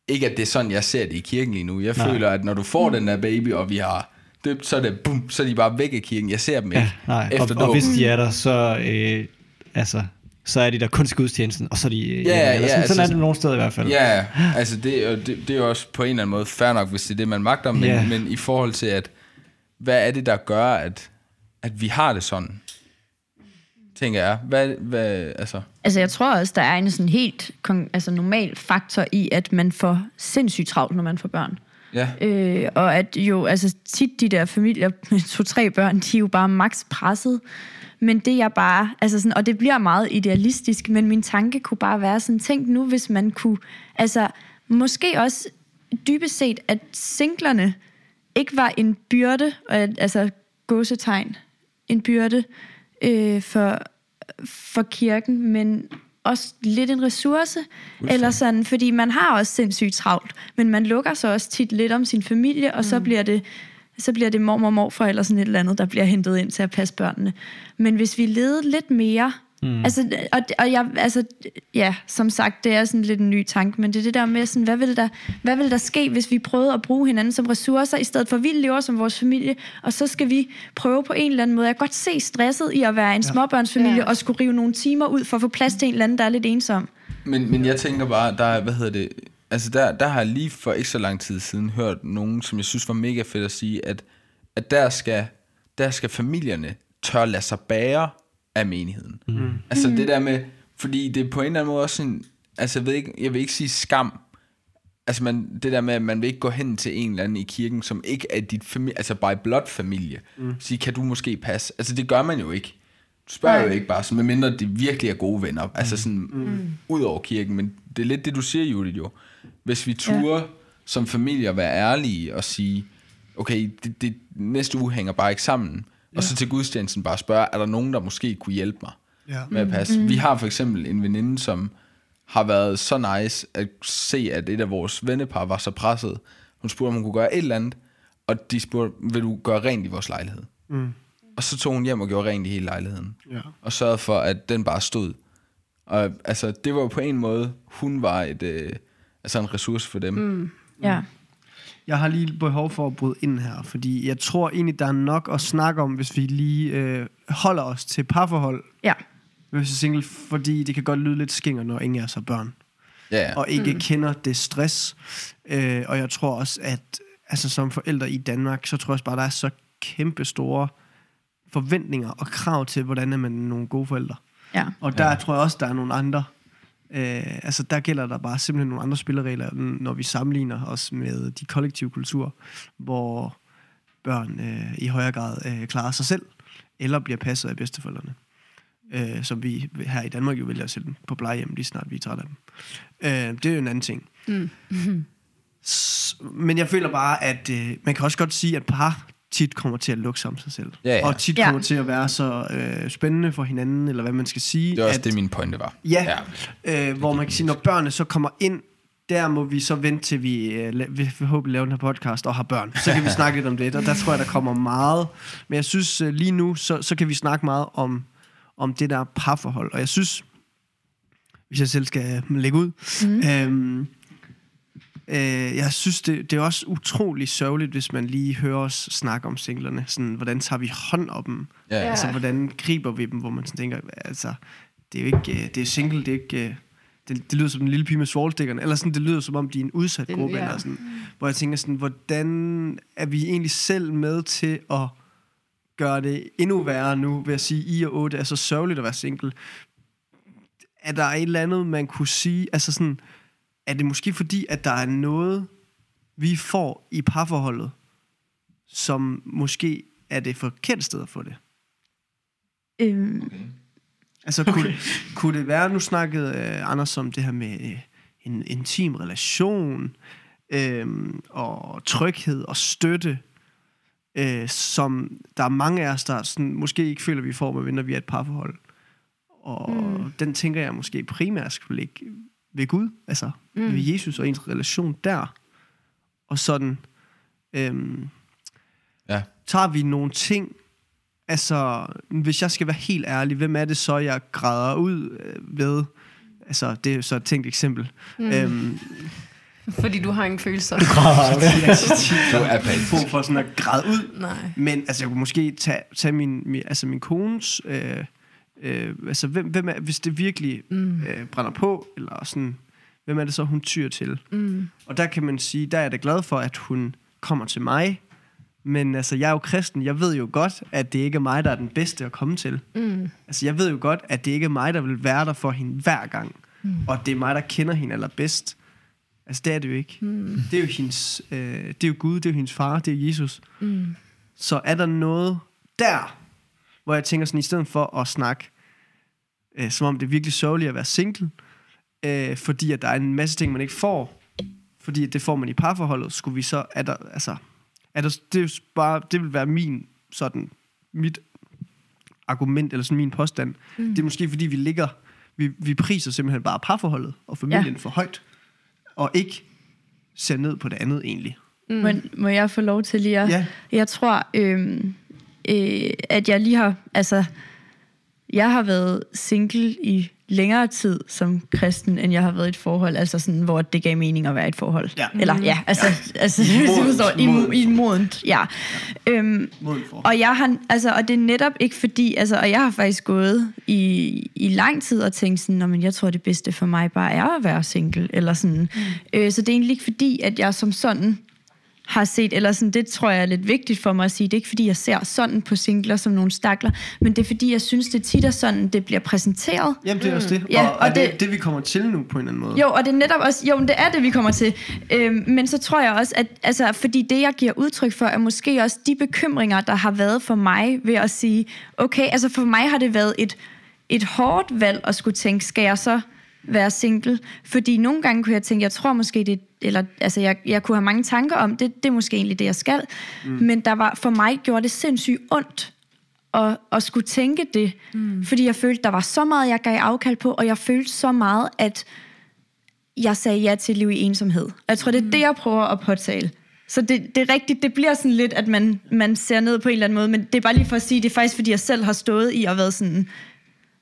ikke at det er sådan, jeg ser det i kirken lige nu. Jeg Nej. føler, at når du får den der baby, og vi har døbt, så er det bum, så er de bare væk af kirken. Jeg ser dem ikke. Ja, nej. Efter Og, og hvis de er der, så, øh, altså, så er de der kun til gudstjenesten, og så er de... øh, Ja, ja, sådan, altså sådan er sådan- det nogle steder i hvert fald. Ja, altså det, det, det er jo også på en eller anden måde fair nok, hvis det er det, man magter, men, Ja. men i forhold til, at hvad er det, der gør, at, at vi har det sådan? Tænker jeg. Hvad, hvad, altså, Altså, jeg tror også, der er en sådan helt altså, normal faktor i, at man får sindssygt travlt, når man får børn. ja. Øh, og at jo, altså tit de der familier med to-tre børn, de er jo bare max presset. Men det er bare, altså sådan, og det bliver meget idealistisk, men min tanke kunne bare være sådan, tænk nu, hvis man kunne, altså måske også dybest set, at singlerne ikke var en byrde, altså gåsetegn, en byrde øh, for, for kirken, men også lidt en ressource, eller sådan, fordi man har også sindssygt travlt, men man lukker sig også tit lidt om sin familie, og så bliver det så bliver det mormor og morfar eller sådan et eller andet, der bliver hentet ind til at passe børnene. Men hvis vi levede lidt mere, mm. altså, og, og jeg, altså, ja, som sagt, det er sådan lidt en ny tanke, men det er det der med, sådan, hvad, vil der, hvad vil der ske, hvis vi prøvede at bruge hinanden som ressourcer, i stedet for, at vi lever som vores familie, og så skal vi prøve på en eller anden måde. Jeg kan godt se stresset i at være en ja. småbørnsfamilie, Ja. og skulle rive nogle timer ud for at få plads til en eller anden, der er lidt ensom. Men, men jeg tænker bare, der er, hvad hedder det, altså der, der har jeg lige for ikke så lang tid siden hørt nogen, som jeg synes var mega fedt at sige, at, at der, skal, der skal familierne tør lade sig bære af menigheden. Mm. Altså det der med, fordi det er på en eller anden måde også en, altså jeg, ved ikke, jeg vil ikke sige skam, altså man, det der med, at man vil ikke gå hen til en eller anden i kirken, som ikke er dit familie, altså by blood familie, mm. sige, kan du måske passe? Altså det gør man jo ikke. Du spørger Nej. jo ikke bare, sådan, medmindre de virkelig er gode venner, altså sådan mm. ud over kirken, men det er lidt det, du siger, Judith, jo. Hvis vi turer ja. som familie at være ærlige og sige, okay, det, det, næste uge hænger bare ikke sammen, ja. og så til gudstjenesten bare spørge, er der nogen, der måske kunne hjælpe mig? Ja. med at passe. Mm. Vi har for eksempel en veninde, som har været så nice at se, at et af vores vennepar var så presset. Hun spurgte, om hun kunne gøre et eller andet, og de spurgte, vil du gøre rent i vores lejlighed? Mm. Og så tog hun hjem og gjorde rent i hele lejligheden. Ja. Og sørgede for, at den bare stod. Og altså, det var på en måde, hun var et, øh, altså en ressource for dem. Mm. Ja. Jeg har lige behov for at bryde ind her, fordi jeg tror egentlig, der er nok at snakke om, hvis vi lige øh, holder os til parforhold, Ja. hvis er single, fordi det kan godt lyde lidt skinger, når ingen os har børn, Ja, ja. og ikke mm. kender det stress. Øh, og jeg tror også, at altså, som forældre i Danmark, så tror jeg også bare, der er så kæmpe store forventninger og krav til, hvordan er man nogle gode forældre. Ja. Og der ja. tror jeg også, der er nogle andre. Øh, altså der gælder der bare simpelthen nogle andre spilleregler, når vi sammenligner os med de kollektive kulturer, hvor børn øh, i højere grad øh, klarer sig selv, eller bliver passet af bedsteforældrene. Øh, som vi her i Danmark jo vælger at sætte dem på plejehjem, lige snart vi er trætte af dem. Øh, det er jo en anden ting. Mm. S- men jeg føler bare, at øh, man kan også godt sige, at par tit kommer til at lukke sig om sig selv. Ja, ja. Og tit Ja. kommer til at være så øh, spændende for hinanden, eller hvad man skal sige. Det er også at, det, min pointe var. Ja, ja. Øh, hvor man kan sige, når børnene så kommer ind, der må vi så vente til vi, øh, vi forhåbentlig laver den her podcast og har børn. Så kan vi snakke lidt om det, og der tror jeg, der kommer meget. Men jeg synes øh, lige nu, så, så kan vi snakke meget om, om det der parforhold. Og jeg synes, hvis jeg selv skal lægge ud, mm. øhm, øh, jeg synes, det, det er også utrolig sørgeligt, hvis man lige hører os snakke om singlerne. Sådan, hvordan tager vi hånd om dem? Ja. Altså, hvordan griber vi dem, hvor man sådan tænker, altså, det er jo ikke, øh, det er single, det er ikke, øh, det, det lyder som en lille pige med svovlstikkerne, eller sådan, det lyder som om, de er en udsat Det- gruppe, ja. eller sådan, hvor jeg tænker sådan, hvordan er vi egentlig selv med til at gøre det endnu værre nu, ved at sige, I og 8 er så sørgeligt at være single. Er der et eller andet, man kunne sige, altså sådan, er det måske fordi, at der er noget, vi får i parforholdet, som måske er det forkerte sted at få det? Øhm, Altså, okay. kunne, kunne det være, nu snakkede øh, Anders om det her med øh, en intim relation, øh, og tryghed og støtte, øh, som der er mange af os, der sådan, måske ikke føler, vi får, medmindre vi er et parforhold. Og mm. den tænker jeg måske primært skulle ligge ved Gud, altså mm. ved Jesus og ens relation der. Og sådan, øhm, Ja. tager vi nogle ting, altså, hvis jeg skal være helt ærlig, hvem er det så, jeg græder ud øh, ved? Altså, det er så et tænkt eksempel. Mm. Øhm, Fordi du har ingen følelser. Du er brug apatisk. for sådan at græde ud. Nej. Men altså, jeg kunne måske tage, tage min, min, altså min kones... Øh, øh, altså, hvem, hvem er, hvis det virkelig mm. øh, brænder på, eller sådan, hvem er det så, hun tyr til? Mm. Og der kan man sige, der er jeg da glad for, at hun kommer til mig. Men altså, jeg er jo kristen. Jeg ved jo godt, at det ikke er mig, der er den bedste at komme til. Mm. Altså, jeg ved jo godt, at det ikke er mig, der vil være der for hende hver gang. Mm. Og det er mig, der kender hende allerbedst. Altså, det er det jo ikke. Mm. Det er jo hendes, øh, det er jo Gud, det er jo hendes far, det er Jesus. Mm. Så er der noget der, hvor jeg tænker sådan, i stedet for at snakke, øh, som om det er virkelig sørgeligt at være single, øh, fordi at der er en masse ting, man ikke får, fordi at det får man i parforholdet, skulle vi så, er der, altså, er der, det, er jo bare, det vil være min, sådan, mit argument, eller sådan min påstand. Mm. Det er måske, fordi vi ligger, vi, vi priser simpelthen bare parforholdet og familien ja. for højt, og ikke ser ned på det andet egentlig. Mm. Må, må jeg få lov til lige at... Ja. Jeg tror, øhm, øh, at jeg lige har... Altså, jeg har været single i længere tid som kristen, end jeg har været i et forhold, altså sådan, hvor det gav mening at være i et forhold. Ja. Eller ja, altså, ja. altså modent- forstår, i, modent i modent, ja. Øhm, Moden for. og jeg har, altså, og det er netop ikke fordi, altså, og jeg har faktisk gået i, i lang tid og tænkt sådan, "Nå, men jeg tror, det bedste for mig bare er at være single, eller sådan. Mm. Øh, så det er egentlig ikke fordi, at jeg som sådan har set, eller sådan, det tror jeg er lidt vigtigt for mig at sige, det er ikke fordi, jeg ser sådan på singler som nogle stakler, men det er fordi, jeg synes, det tit er sådan, det bliver præsenteret. Jamen, det er også det. Ja, og, og og det, det- det, vi kommer til nu på en eller anden måde. Jo, og det er netop også, jo, men det er det, vi kommer til. Øhm, men så tror jeg også, at altså, fordi det, jeg giver udtryk for, er måske også de bekymringer, der har været for mig ved at sige, okay, altså for mig har det været et, et hårdt valg at skulle tænke, skal jeg så være single? Fordi nogle gange kunne jeg tænke, jeg tror måske det, eller altså jeg, jeg kunne have mange tanker om, det, det er måske egentlig det, jeg skal. Mm. Men der var, for mig gjorde det sindssygt ondt at, at skulle tænke det, mm. fordi jeg følte, der var så meget, jeg gav afkald på, og jeg følte så meget, at jeg sagde ja til liv i ensomhed. Og jeg tror, det er det, jeg prøver at påtale. Så det, det er rigtigt, det bliver sådan lidt, at man, man ser ned på en eller anden måde, men det er bare lige for at sige, det er faktisk, fordi jeg selv har stået i og været sådan,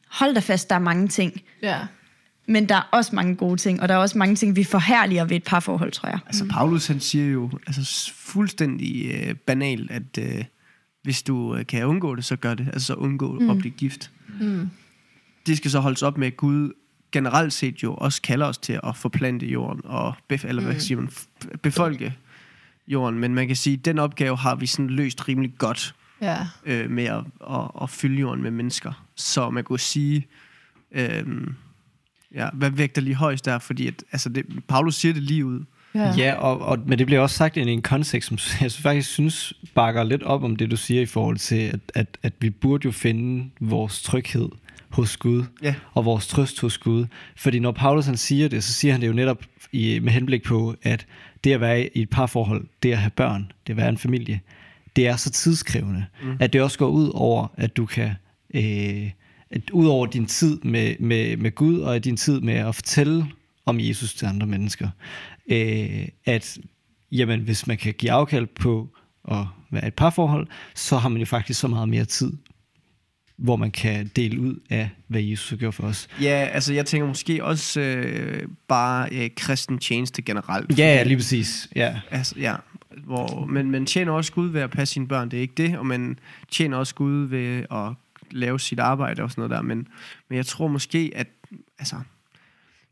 hold da fast, der er mange ting. Ja. Men der er også mange gode ting, og der er også mange ting, vi forhærliger ved et parforhold, tror jeg. Altså, Paulus han siger jo altså, fuldstændig øh, banalt, at øh, hvis du øh, kan undgå det, så gør det. Altså, så undgå mm. at blive gift. Mm. Det skal så holdes op med, at Gud generelt set jo også kalder os til at forplante jorden, og bef- eller hvad siger man, F- befolke jorden. Men man kan sige, at den opgave har vi sådan løst rimelig godt Ja. øh, med at, at, at fylde jorden med mennesker. Så man kunne sige, øh, ja, hvad vægter lige højst der? Fordi at, altså det, Paulus siger det lige ud. Ja. Ja, og, og, men det bliver også sagt i en kontekst, som jeg faktisk synes bakker lidt op om det, du siger i forhold til, at, at, at vi burde jo finde vores tryghed hos Gud, Ja. og vores trøst hos Gud. Fordi når Paulus han siger det, så siger han det jo netop i, med henblik på, at det at være i et parforhold, det at have børn, det at være en familie, det er så tidskrævende, mm. at det også går ud over, at du kan... Øh, at ud over din tid med, med, med Gud, og din tid med at fortælle om Jesus til andre mennesker, øh, at jamen, hvis man kan give afkald på at være et parforhold, så har man jo faktisk så meget mere tid, hvor man kan dele ud af, hvad Jesus har gjort for os. Ja, altså jeg tænker måske også øh, bare øh, kristen tjeneste generelt. Ja, ja, lige præcis. Ja. Altså, ja. Hvor, men man tjener også Gud ved at passe sine børn, det er ikke det, og man tjener også Gud ved at lave sit arbejde og sådan noget der, men, men jeg tror måske, at altså,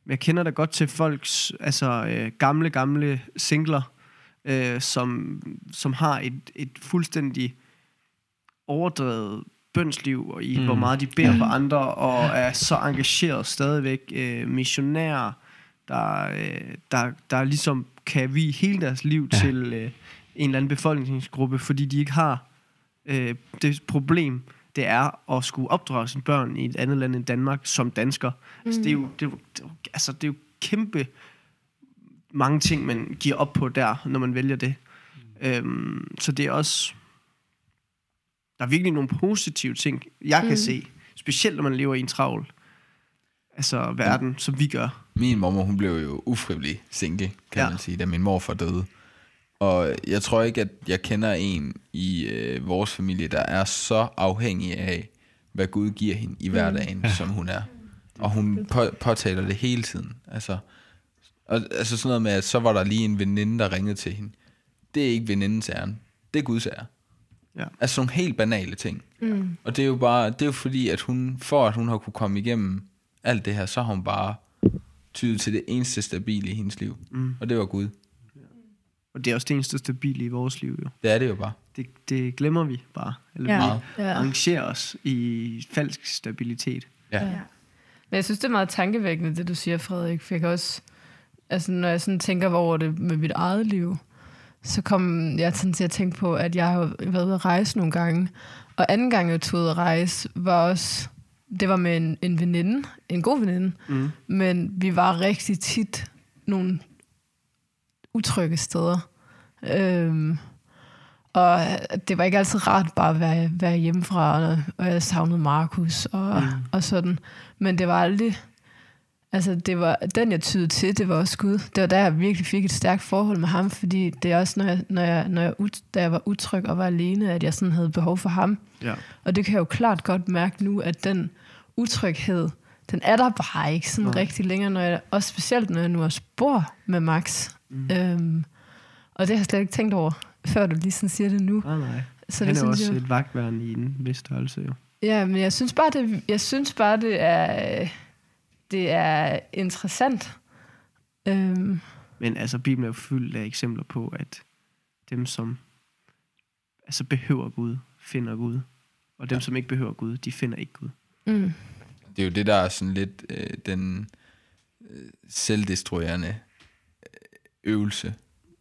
jeg kender da godt til folks altså, øh, gamle, gamle singler, øh, som, som har et, et fuldstændig overdrevet bønsliv, og i mm. hvor meget de beder for andre, og er så engageret stadigvæk. Øh, missionærer, der, øh, der, der ligesom kan vi hele deres liv ja. Ja. til øh, en eller anden befolkningsgruppe, fordi de ikke har øh, det problem, det er at skulle opdrage sine børn i et andet land end Danmark som dansker. Mm. Altså, det, er jo, det, er jo, det, er jo, altså, det er jo kæmpe mange ting, man giver op på der, når man vælger det. Mm. Øhm, så det er også... Der er virkelig nogle positive ting, jeg kan Mm. se. Specielt, når man lever i en travl altså, verden, som vi gør. Min mormor, hun blev jo ufrivillig single, kan Ja. ja. man sige, da min morfar døde. Og jeg tror ikke, at jeg kender en i øh, vores familie, der er så afhængig af, hvad Gud giver hende i hverdagen, mm. som hun er. Og hun på, påtaler det hele tiden. Altså, og, altså sådan noget med, at så var der lige en veninde, der ringede til hende. Det er ikke venindens æren. Det er Guds ære. Ja. Altså nogle helt banale ting. Mm. Og det er jo bare, det er jo fordi, at hun, for at hun har kunne komme igennem alt det her, så har hun bare tydet til det eneste stabile i hendes liv. Mm. Og det var Gud. Og det er også det eneste stabile i vores liv, jo. Det er det jo bare. Det, det glemmer vi bare. Eller Ja. vi Ja. arrangerer os i falsk stabilitet. Ja. Ja. Men jeg synes, det er meget tankevækkende, det du siger, Frederik. For jeg kan også, altså, når jeg sådan tænker over det med mit eget liv, så kom jeg sådan til at tænke på, at jeg har været ude at rejse nogle gange. Og anden gang, jeg tog ud at rejse, var også, det var med en, en veninde, en god veninde. Mm. Men vi var rigtig tit nogle utrygge steder. Øhm, og det var ikke altid rart bare at være, være hjemmefra, og, og jeg savnede Markus og, mm. og sådan. Men det var aldrig... Altså, det var, den jeg tydede til, det var også Gud. Det var der, jeg virkelig fik et stærkt forhold med ham, fordi det er også, når jeg, når jeg, når jeg, da jeg var utryg og var alene, at jeg sådan havde behov for ham. Ja. Og det kan jeg jo klart godt mærke nu, at den utryghed, den er der bare ikke sådan Nej. rigtig længere, når jeg, også specielt når jeg nu også bor med Max. Mm. Øhm, og det har jeg slet ikke tænkt over, før du lige sådan siger det nu. Nej, nej. Så Han det er synes også jeg, et vagtværn i en vis størrelse, jo. Ja, men jeg synes bare, det, jeg synes bare, det er, det er interessant. Øhm, Men altså, Bibelen er jo fyldt af eksempler på, at dem, som altså behøver Gud, finder Gud. Og dem, ja. som ikke behøver Gud, de finder ikke Gud. mm, Det er jo det, der er sådan lidt øh, den øh, selvdestruerende øh, øvelse.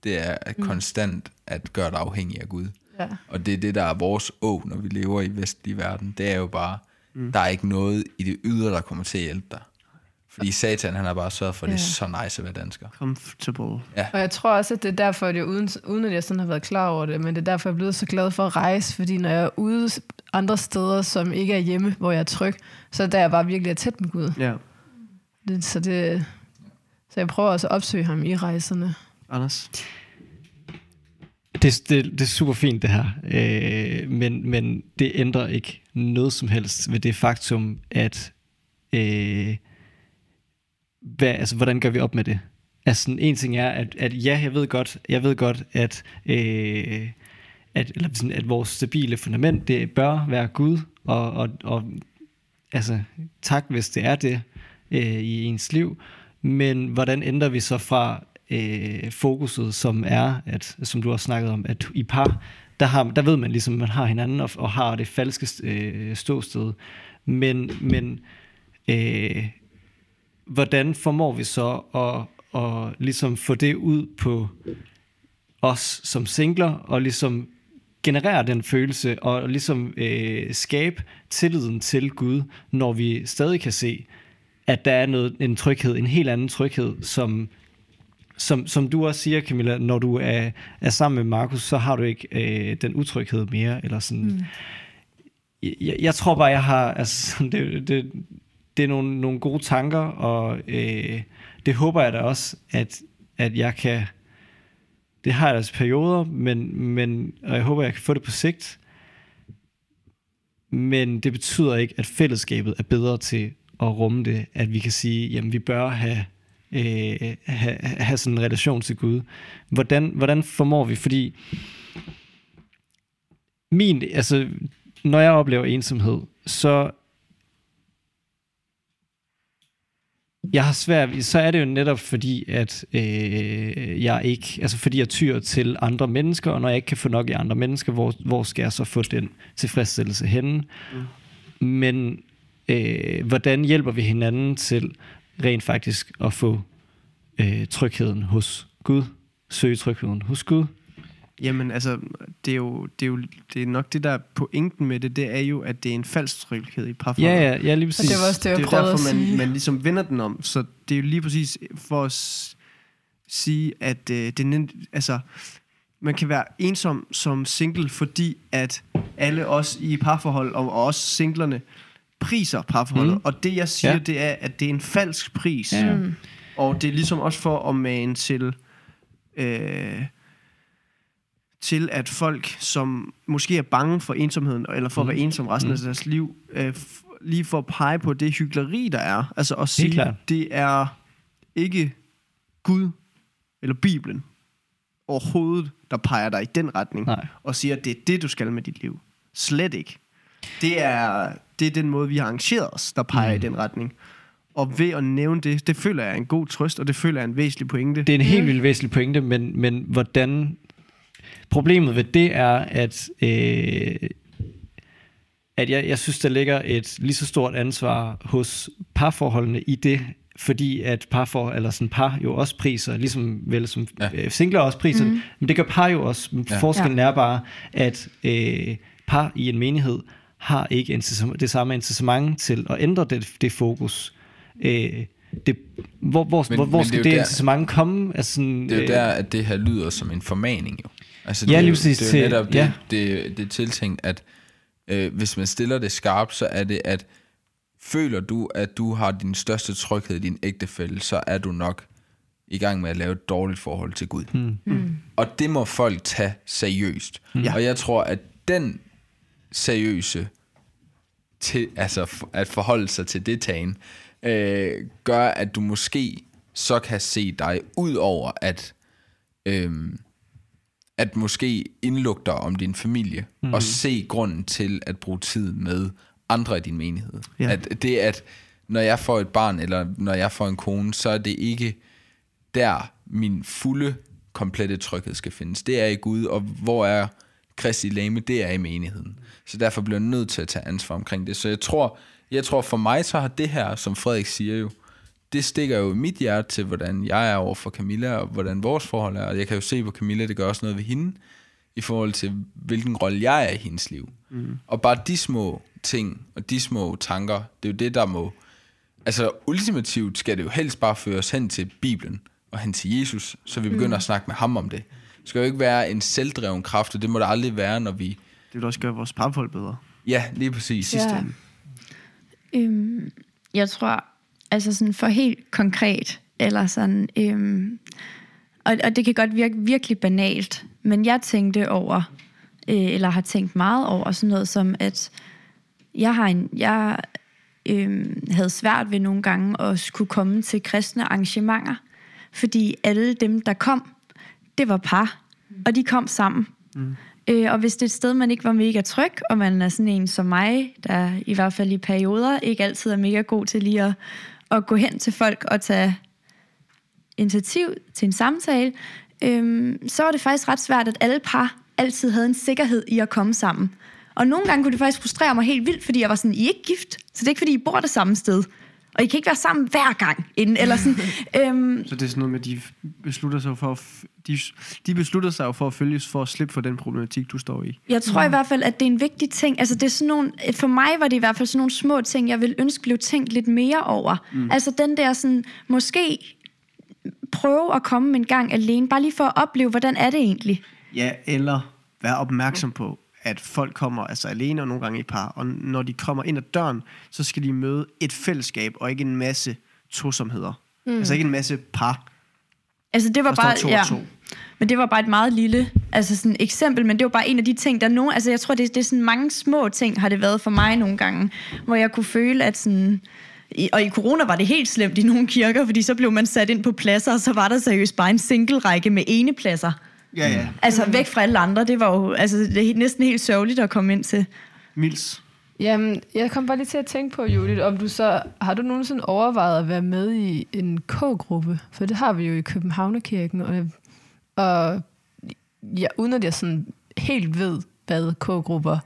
Det er at konstant at gøre dig afhængig af Gud. ja. Og det er det, der er vores å, når vi lever i vestlig verden. Det er jo bare, mm. der er ikke noget i det ydre, der kommer til at hjælpe dig. Fordi satan, han har bare sørget for, at det er Ja. så nice at være dansker. Comfortable. Og jeg tror også, at det er derfor, at jeg uden, uden at jeg sådan har været klar over det, men det er derfor, jeg er blevet så glad for at rejse, fordi når jeg er ude andre steder, som ikke er hjemme, hvor jeg er tryg, så er der jeg bare virkelig er tæt med Gud. Ja. Det, så, det, så jeg prøver også at opsøge ham i rejserne. Anders? Det, det, det er super fint det her, øh, men, men det ændrer ikke noget som helst ved det faktum, at øh, hvad, altså, hvordan gør vi op med det? Altså en ting er, at, at ja, jeg ved godt, jeg ved godt, at, øh, at, eller sådan, at vores stabile fundament, det bør være Gud, og, og, og altså, tak hvis det er det øh, i ens liv, men hvordan ændrer vi så fra øh, fokuset, som er, at, som du har snakket om, at i par, der, har, der ved man ligesom, at man har hinanden og, og har det falske øh, ståsted. Men, men øh, hvordan formår vi så at, at ligesom få det ud på os som singler, og ligesom generere den følelse, og ligesom øh, skabe tilliden til Gud, når vi stadig kan se, at der er noget, en tryghed, en helt anden tryghed, som, som, som du også siger, Camilla, når du er, er sammen med Markus, så har du ikke øh, den utryghed mere, eller sådan. Mm. Jeg, jeg tror bare, jeg har, altså, det, det, det er nogle, nogle gode tanker, og øh, det håber jeg da også, at, at jeg kan, det har jeg altså perioder, men, men, og jeg håber, jeg kan få det på sigt, men det betyder ikke, at fællesskabet er bedre til at rumme det, at vi kan sige, jamen vi bør have, øh, have, have sådan en relation til Gud. Hvordan, hvordan formår vi, fordi min, altså, når jeg oplever ensomhed, så jeg har svært, så er det jo netop fordi, at øh, jeg ikke, altså fordi jeg tyr til andre mennesker, og når jeg ikke kan få nok i andre mennesker, hvor, hvor skal jeg så få den tilfredsstillelse henne? Mm. Men øh, hvordan hjælper vi hinanden til rent faktisk at få øh, trygheden hos Gud? Søge trygheden hos Gud? Jamen, altså, det er jo, det er jo det er nok det, der er pointen med det, det er jo, at det er en falsk tryghed i parforhold. Ja, ja, ja, lige Og præcis. det var også det, jeg det er jo prøvede derfor, man, man ligesom vender den om. Så det er jo lige præcis for at sige, at øh, det er, altså, man kan være ensom som single, fordi at alle os i parforhold, og, og også singlerne, priser parforholdet. Mm. Og det, jeg siger, ja. det er, at det er en falsk pris. Ja. Mm. Og det er ligesom også for at mane til... Øh, til, at folk, som måske er bange for ensomheden, eller for at være ensom resten af deres liv, øh, lige for at pege på det hyggeleri, der er. Altså at sige, klart. det er ikke Gud eller Bibelen overhovedet, der peger dig i den retning, Nej. og siger, at det er det, du skal med dit liv. Slet ikke. Det er, det er den måde, vi har arrangeret os, der peger mm. i den retning. Og ved at nævne det, det føler jeg er en god trøst, og det føler jeg er en væsentlig pointe. Det er en helt vildt væsentlig pointe, men, men hvordan... Problemet ved det er, at, øh, at jeg, jeg synes, der ligger et lige så stort ansvar hos parforholdene i det, fordi at parfor, eller sådan par jo også priser, ligesom vel som Ja. ja. singler også priser, mm. men det gør par jo også. Ja. Ja. Forskellen er bare, at øh, par i en menighed har ikke det samme incitament til at ændre det, det fokus. Øh, det, hvor hvor, Men- hvor, hvor men skal det det der- incitament komme? Altså sådan, Det er jo øh, der, at det her lyder som en formaning jo. Altså, Ja, det, er lige præcis Det er til- jo netop det, ja. det, det er tiltænkt, at øh, hvis man stiller det skarpt, så er det, at føler du, at du har din største tryghed i din ægtefælle, så er du nok i gang med at lave et dårligt forhold til Gud. Mm. Og det må folk tage seriøst. Mm. Og jeg tror, at den seriøse til, altså at forholde sig til det tagen, øh, gør, at du måske så kan se dig ud over at øhm, at måske indlugte dig om din familie, mm. og se grunden til at bruge tid med andre i din menighed. Ja. At det at, når jeg får et barn, eller når jeg får en kone, så er det ikke der min fulde, komplette tryghed skal findes. Det er i Gud, og hvor er Kristi lame, det er i menigheden. Så derfor bliver jeg nødt til at tage ansvar omkring det. Så jeg tror, jeg tror for mig, så har det her, som Frederik siger jo, det stikker jo i mit hjerte til, hvordan jeg er over for Camilla, og hvordan vores forhold er. Og jeg kan jo se på Camilla, det gør også noget ved hende, i forhold til, hvilken rolle jeg er i hendes liv. Mm. Og bare de små ting, og de små tanker, det er jo det, der må... Altså ultimativt skal det jo helst bare føre os hen til Bibelen, og hen til Jesus, så vi begynder mm. at snakke med ham om det. Det skal jo ikke være en selvdreven kraft, og det må det aldrig være, når vi... Det vil også gøre vores parforhold bedre. Ja, lige præcis. Ja. Øhm, jeg tror, altså sådan for helt konkret, eller sådan, øhm, og, og det kan godt virke virkelig banalt, men jeg tænkte over, øh, eller har tænkt meget over sådan noget som, at jeg har en, jeg øhm, havde svært ved nogle gange at skulle komme til kristne arrangementer, fordi alle dem, der kom, det var par, og de kom sammen. Mm. Øh, og hvis det er et sted, man ikke var mega tryg, og man er sådan en som mig, der i hvert fald i perioder ikke altid er mega god til lige at, at gå hen til folk og tage initiativ til en samtale, øhm, så var det faktisk ret svært, at alle par altid havde en sikkerhed i at komme sammen. Og nogle gange kunne det faktisk frustrere mig helt vildt, fordi jeg var sådan, I er ikke gift, så det er ikke, fordi I bor det samme sted. Og I kan ikke være sammen hver gang. Inden, eller sådan, øhm, Så det er sådan noget med, at de beslutter sig for at, de, de beslutter sig for at følges, for at slippe for den problematik, du står i. Jeg tror i hvert fald, at det er en vigtig ting. Altså, det er sådan nogle, for mig var det i hvert fald sådan nogle små ting, jeg ville ønske blev tænkt lidt mere over. Mm. Altså den der sådan, måske prøve at komme en gang alene, bare lige for at opleve, hvordan er det egentlig? Ja, eller være opmærksom på, at folk kommer altså alene og nogle gange i par, og når de kommer ind ad døren, så skal de møde et fællesskab, og ikke en masse tosomheder. Mm. Altså ikke en masse par, Altså det var bare, to ja, to. men det var bare et meget lille altså sådan eksempel, men det var bare en af de ting, der nogen, altså jeg tror, det, det er sådan mange små ting, har det været for mig nogle gange, hvor jeg kunne føle, at sådan, i, og i corona var det helt slemt i nogle kirker, fordi så blev man sat ind på pladser, og så var der seriøst bare en single-række med ene pladser. Ja, ja. Altså væk fra alle andre, det var jo altså, det er næsten helt sørgeligt at komme ind til. Mils. Jamen, jeg kom bare lige til at tænke på, Judith, om du så, har du nogensinde overvejet at være med i en K-gruppe? For det har vi jo i Københavnerkirken, og, og ja, uden at jeg sådan helt ved, hvad K-grupper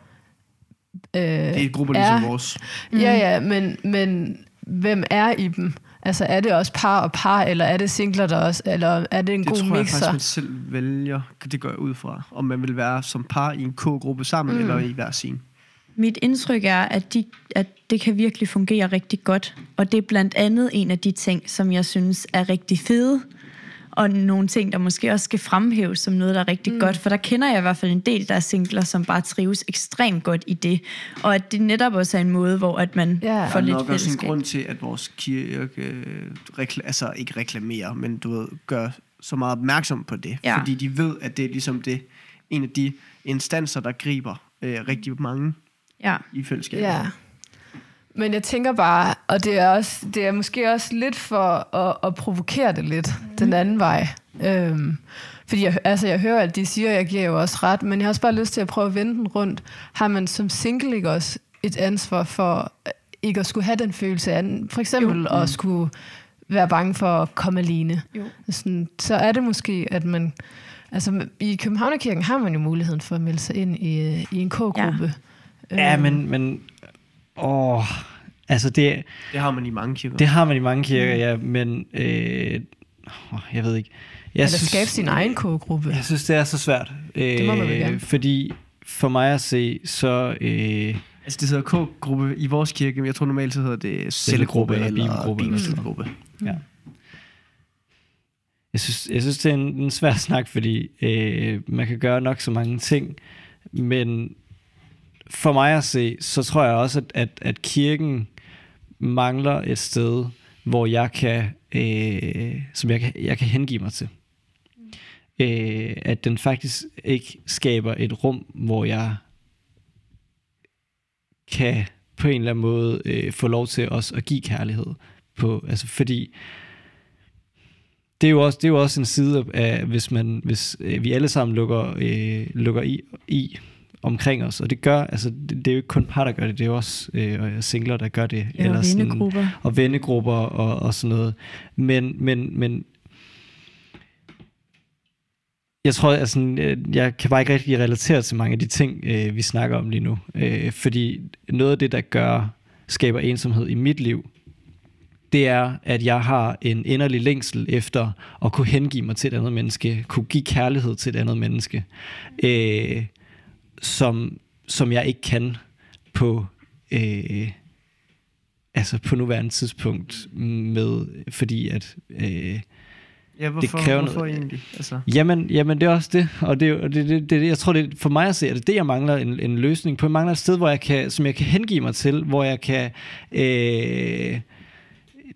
øh, Det er grupper ligesom vores. Mm. Ja, ja, men, men hvem er i dem? Altså, er det også par og par, eller er det singler der også, eller er det en Det god tror jeg mixer? faktisk, man selv vælger. Det går jeg ud fra. Om man vil være som par i en K-gruppe sammen, mm. eller i hver sin. Mit indtryk er, at, de, at det kan virkelig fungere rigtig godt. Og det er blandt andet en af de ting, som jeg synes er rigtig fede. Og nogle ting, der måske også skal fremhæves som noget, der er rigtig mm. godt. For der kender jeg i hvert fald en del, der er singler, som bare trives ekstremt godt i det. Og at det netop også er en måde, hvor at man Ja. ja. Der får er lidt nok også en fællesskab. grund til, at vores kirke, øh, rekla- altså ikke reklamerer, men du ved, gør så meget opmærksom på det. Ja. Fordi de ved, at det er ligesom det en af de instanser, der griber øh, rigtig mange Ja. i fællesskabet. Ja. Men jeg tænker bare, og det er, også, det er måske også lidt for at, at provokere det lidt, mm. den anden vej. Øhm, fordi jeg, altså, jeg hører, at de siger, at jeg giver jo også ret, men jeg har også bare lyst til at prøve at vende den rundt. Har man som single ikke også et ansvar for øh, ikke at skulle have den følelse af, for eksempel jo. at skulle være bange for at komme alene. Jo. Sådan, så er det måske, at man... Altså, i Københavnerkirken har man jo muligheden for at melde sig ind i, i en K-gruppe. Ja, Øhm, men, men åh, altså det, Det har man i mange kirker. det har man i mange kirker, ja, men øh, åh, jeg ved ikke. Jeg Eller skabe sin egen K-gruppe. Jeg synes, det er så svært. Øh, Det må man vel gerne. Fordi for mig at se, så... Øh, Altså, det hedder K-gruppe i vores kirke, men jeg tror normalt, så hedder det cellegruppe eller eller bibelgruppe eller sådan bibelgruppe. ja. Jeg synes, jeg synes, det er en, en svær snak, fordi øh, man kan gøre nok så mange ting, men for mig at se, så tror jeg også, at, at, at kirken mangler et sted, hvor jeg kan, øh, som jeg kan, jeg kan hengive mig til. Øh, at den faktisk ikke skaber et rum, hvor jeg kan på en eller anden måde øh, få lov til også at give kærlighed. På, altså fordi det er jo også, det er jo også en side af, hvis, man, hvis øh, vi alle sammen lukker, øh, lukker i, i omkring os, og det gør, altså det, det er jo ikke kun par, der gør det, det er jo også øh, singler, der gør det. Ja, og sådan- vennegrupper. og vennegrupper og, og sådan noget. Men, men, men jeg tror, altså, jeg kan bare ikke rigtig relatere til mange af de ting, øh, vi snakker om lige nu. Øh, fordi noget af det, der gør, skaber ensomhed i mit liv, det er, at jeg har en inderlig længsel efter at kunne hengive mig til et andet menneske, kunne give kærlighed til et andet menneske, øh, som, som jeg ikke kan på, øh, altså på nuværende tidspunkt, med, fordi at, øh, Ja, hvorfor, kræver hvorfor noget- egentlig? Altså, Jamen, jamen, det er også det, og det, er og det, det, det, jeg tror, det, for mig at se, er det det, jeg mangler en, en løsning på. Jeg mangler et sted, hvor jeg kan, som jeg kan hengive mig til, hvor jeg kan øh,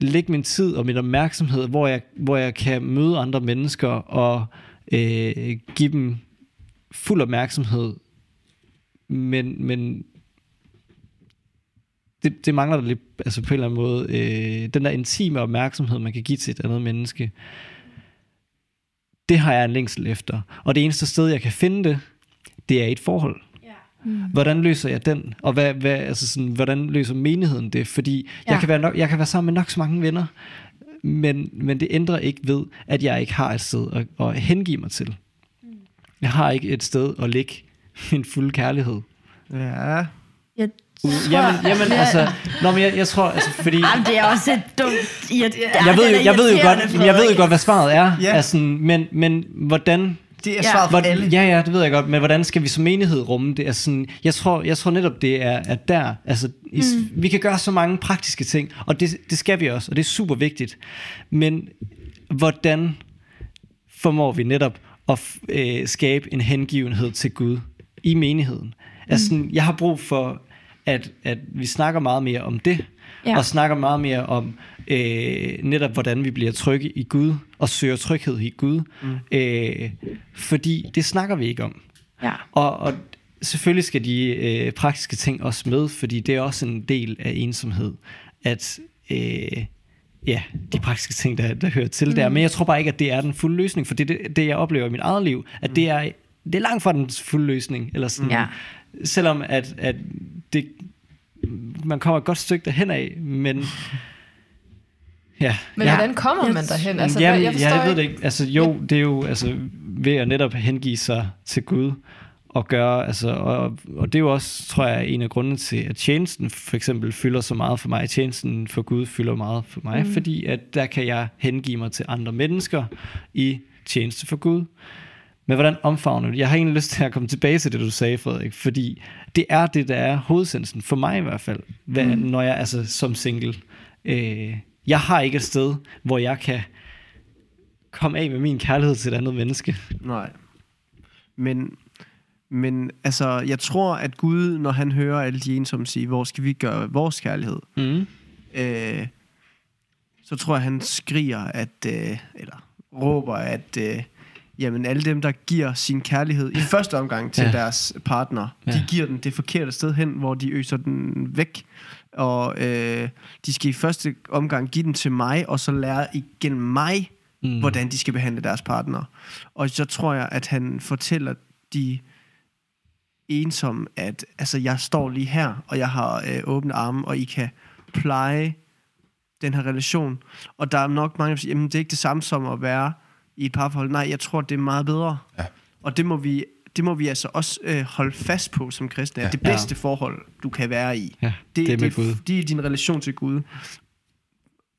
lægge min tid og min opmærksomhed, hvor jeg, hvor jeg kan møde andre mennesker og øh, give dem fuld opmærksomhed, men, men det, det mangler der lidt, altså på en eller anden måde, øh, den der intime opmærksomhed, man kan give til et andet menneske, det har jeg en længsel efter. Og det eneste sted, jeg kan finde det, det er i et forhold. Mm. Hvordan løser jeg den? Og hvad, hvad, altså sådan, hvordan løser menigheden det? Fordi ja. Ja. jeg, kan være nok, jeg kan være sammen med nok så mange venner, men, men det ændrer ikke ved, at jeg ikke har et sted at, at hengive mig til. Jeg har ikke et sted at lægge min fulde kærlighed. ja, Jeg tror, Jamen, jamen altså, nå, men jeg, jeg tror, altså, fordi... Jamen, det er også et dumt... Ja, jeg ved, jo, jeg ved jo godt, jeg ved jo godt, hvad svaret er. Ja. Altså, men, men hvordan det er Ja. svaret for Hvor, alle. ja, ja, det ved jeg godt, men hvordan skal vi som menighed rumme det? Altså, sådan, jeg, tror, jeg tror netop, det er at der, altså, mm. vi kan gøre så mange praktiske ting, og det, det skal vi også, og det er super vigtigt. Men hvordan formår vi netop at øh, skabe en hengivenhed til Gud i menigheden? Altså, sådan, jeg har brug for, at, at vi snakker meget mere om det, Ja. og snakker meget mere om øh, netop, hvordan vi bliver trygge i Gud, og søger tryghed i Gud. Mm. Øh, fordi det snakker vi ikke om. Ja. Og, og selvfølgelig skal de øh, praktiske ting også med, fordi det er også en del af ensomhed, at øh, ja, de praktiske ting, der, der hører til mm. der. Men jeg tror bare ikke, at det er den fulde løsning, for det det, det, jeg oplever i mit eget liv, at det er, det er langt fra den fulde løsning. Eller sådan, Ja. Selvom at, at det, man kommer et godt stykke derhen af, men ja. Men ja. hvordan kommer man derhen? Altså, Altså, Jamen, jeg jeg, jeg ved det ikke. ikke. Altså, jo, det er jo altså, ved at netop hengive sig til Gud og gøre, altså, og, og det er jo også, tror jeg, en af grundene til, at tjenesten for eksempel fylder så meget for mig. Tjenesten for Gud fylder meget for mig, mm. fordi at der kan jeg hengive mig til andre mennesker i tjeneste for Gud. Men hvordan omfavner du det? Jeg har egentlig lyst til at komme tilbage til det, du sagde, Frederik, fordi det er det, der er hovedsendelsen, for mig i hvert fald, hvad, mm. når jeg altså som single. Øh, jeg har ikke et sted, hvor jeg kan komme af med min kærlighed til et andet menneske. Nej. Men, men altså, jeg tror, at Gud, når han hører alle de ensomme sige, hvor skal vi gøre vores kærlighed, Mm. øh, så tror jeg, han skriger, at, øh, eller råber, at øh, jamen alle dem, der giver sin kærlighed i første omgang til Ja. deres partner, ja. de giver den det forkerte sted hen, hvor de øser den væk. Og øh, de skal i første omgang give den til mig, og så lære igennem mig, mm. hvordan de skal behandle deres partner. Og så tror jeg, at han fortæller de ensomme, at altså, jeg står lige her, og jeg har øh, åbne arme, og I kan pleje den her relation. Og der er nok mange, der siger, jamen det er ikke det samme som at være i et parforhold. Nej, jeg tror, det er meget bedre. Ja. Og det må vi, det må vi altså også øh, holde fast på som kristne. Ja. Det bedste ja. forhold, du kan være i. Ja, det er med Gud. Det er din relation til Gud.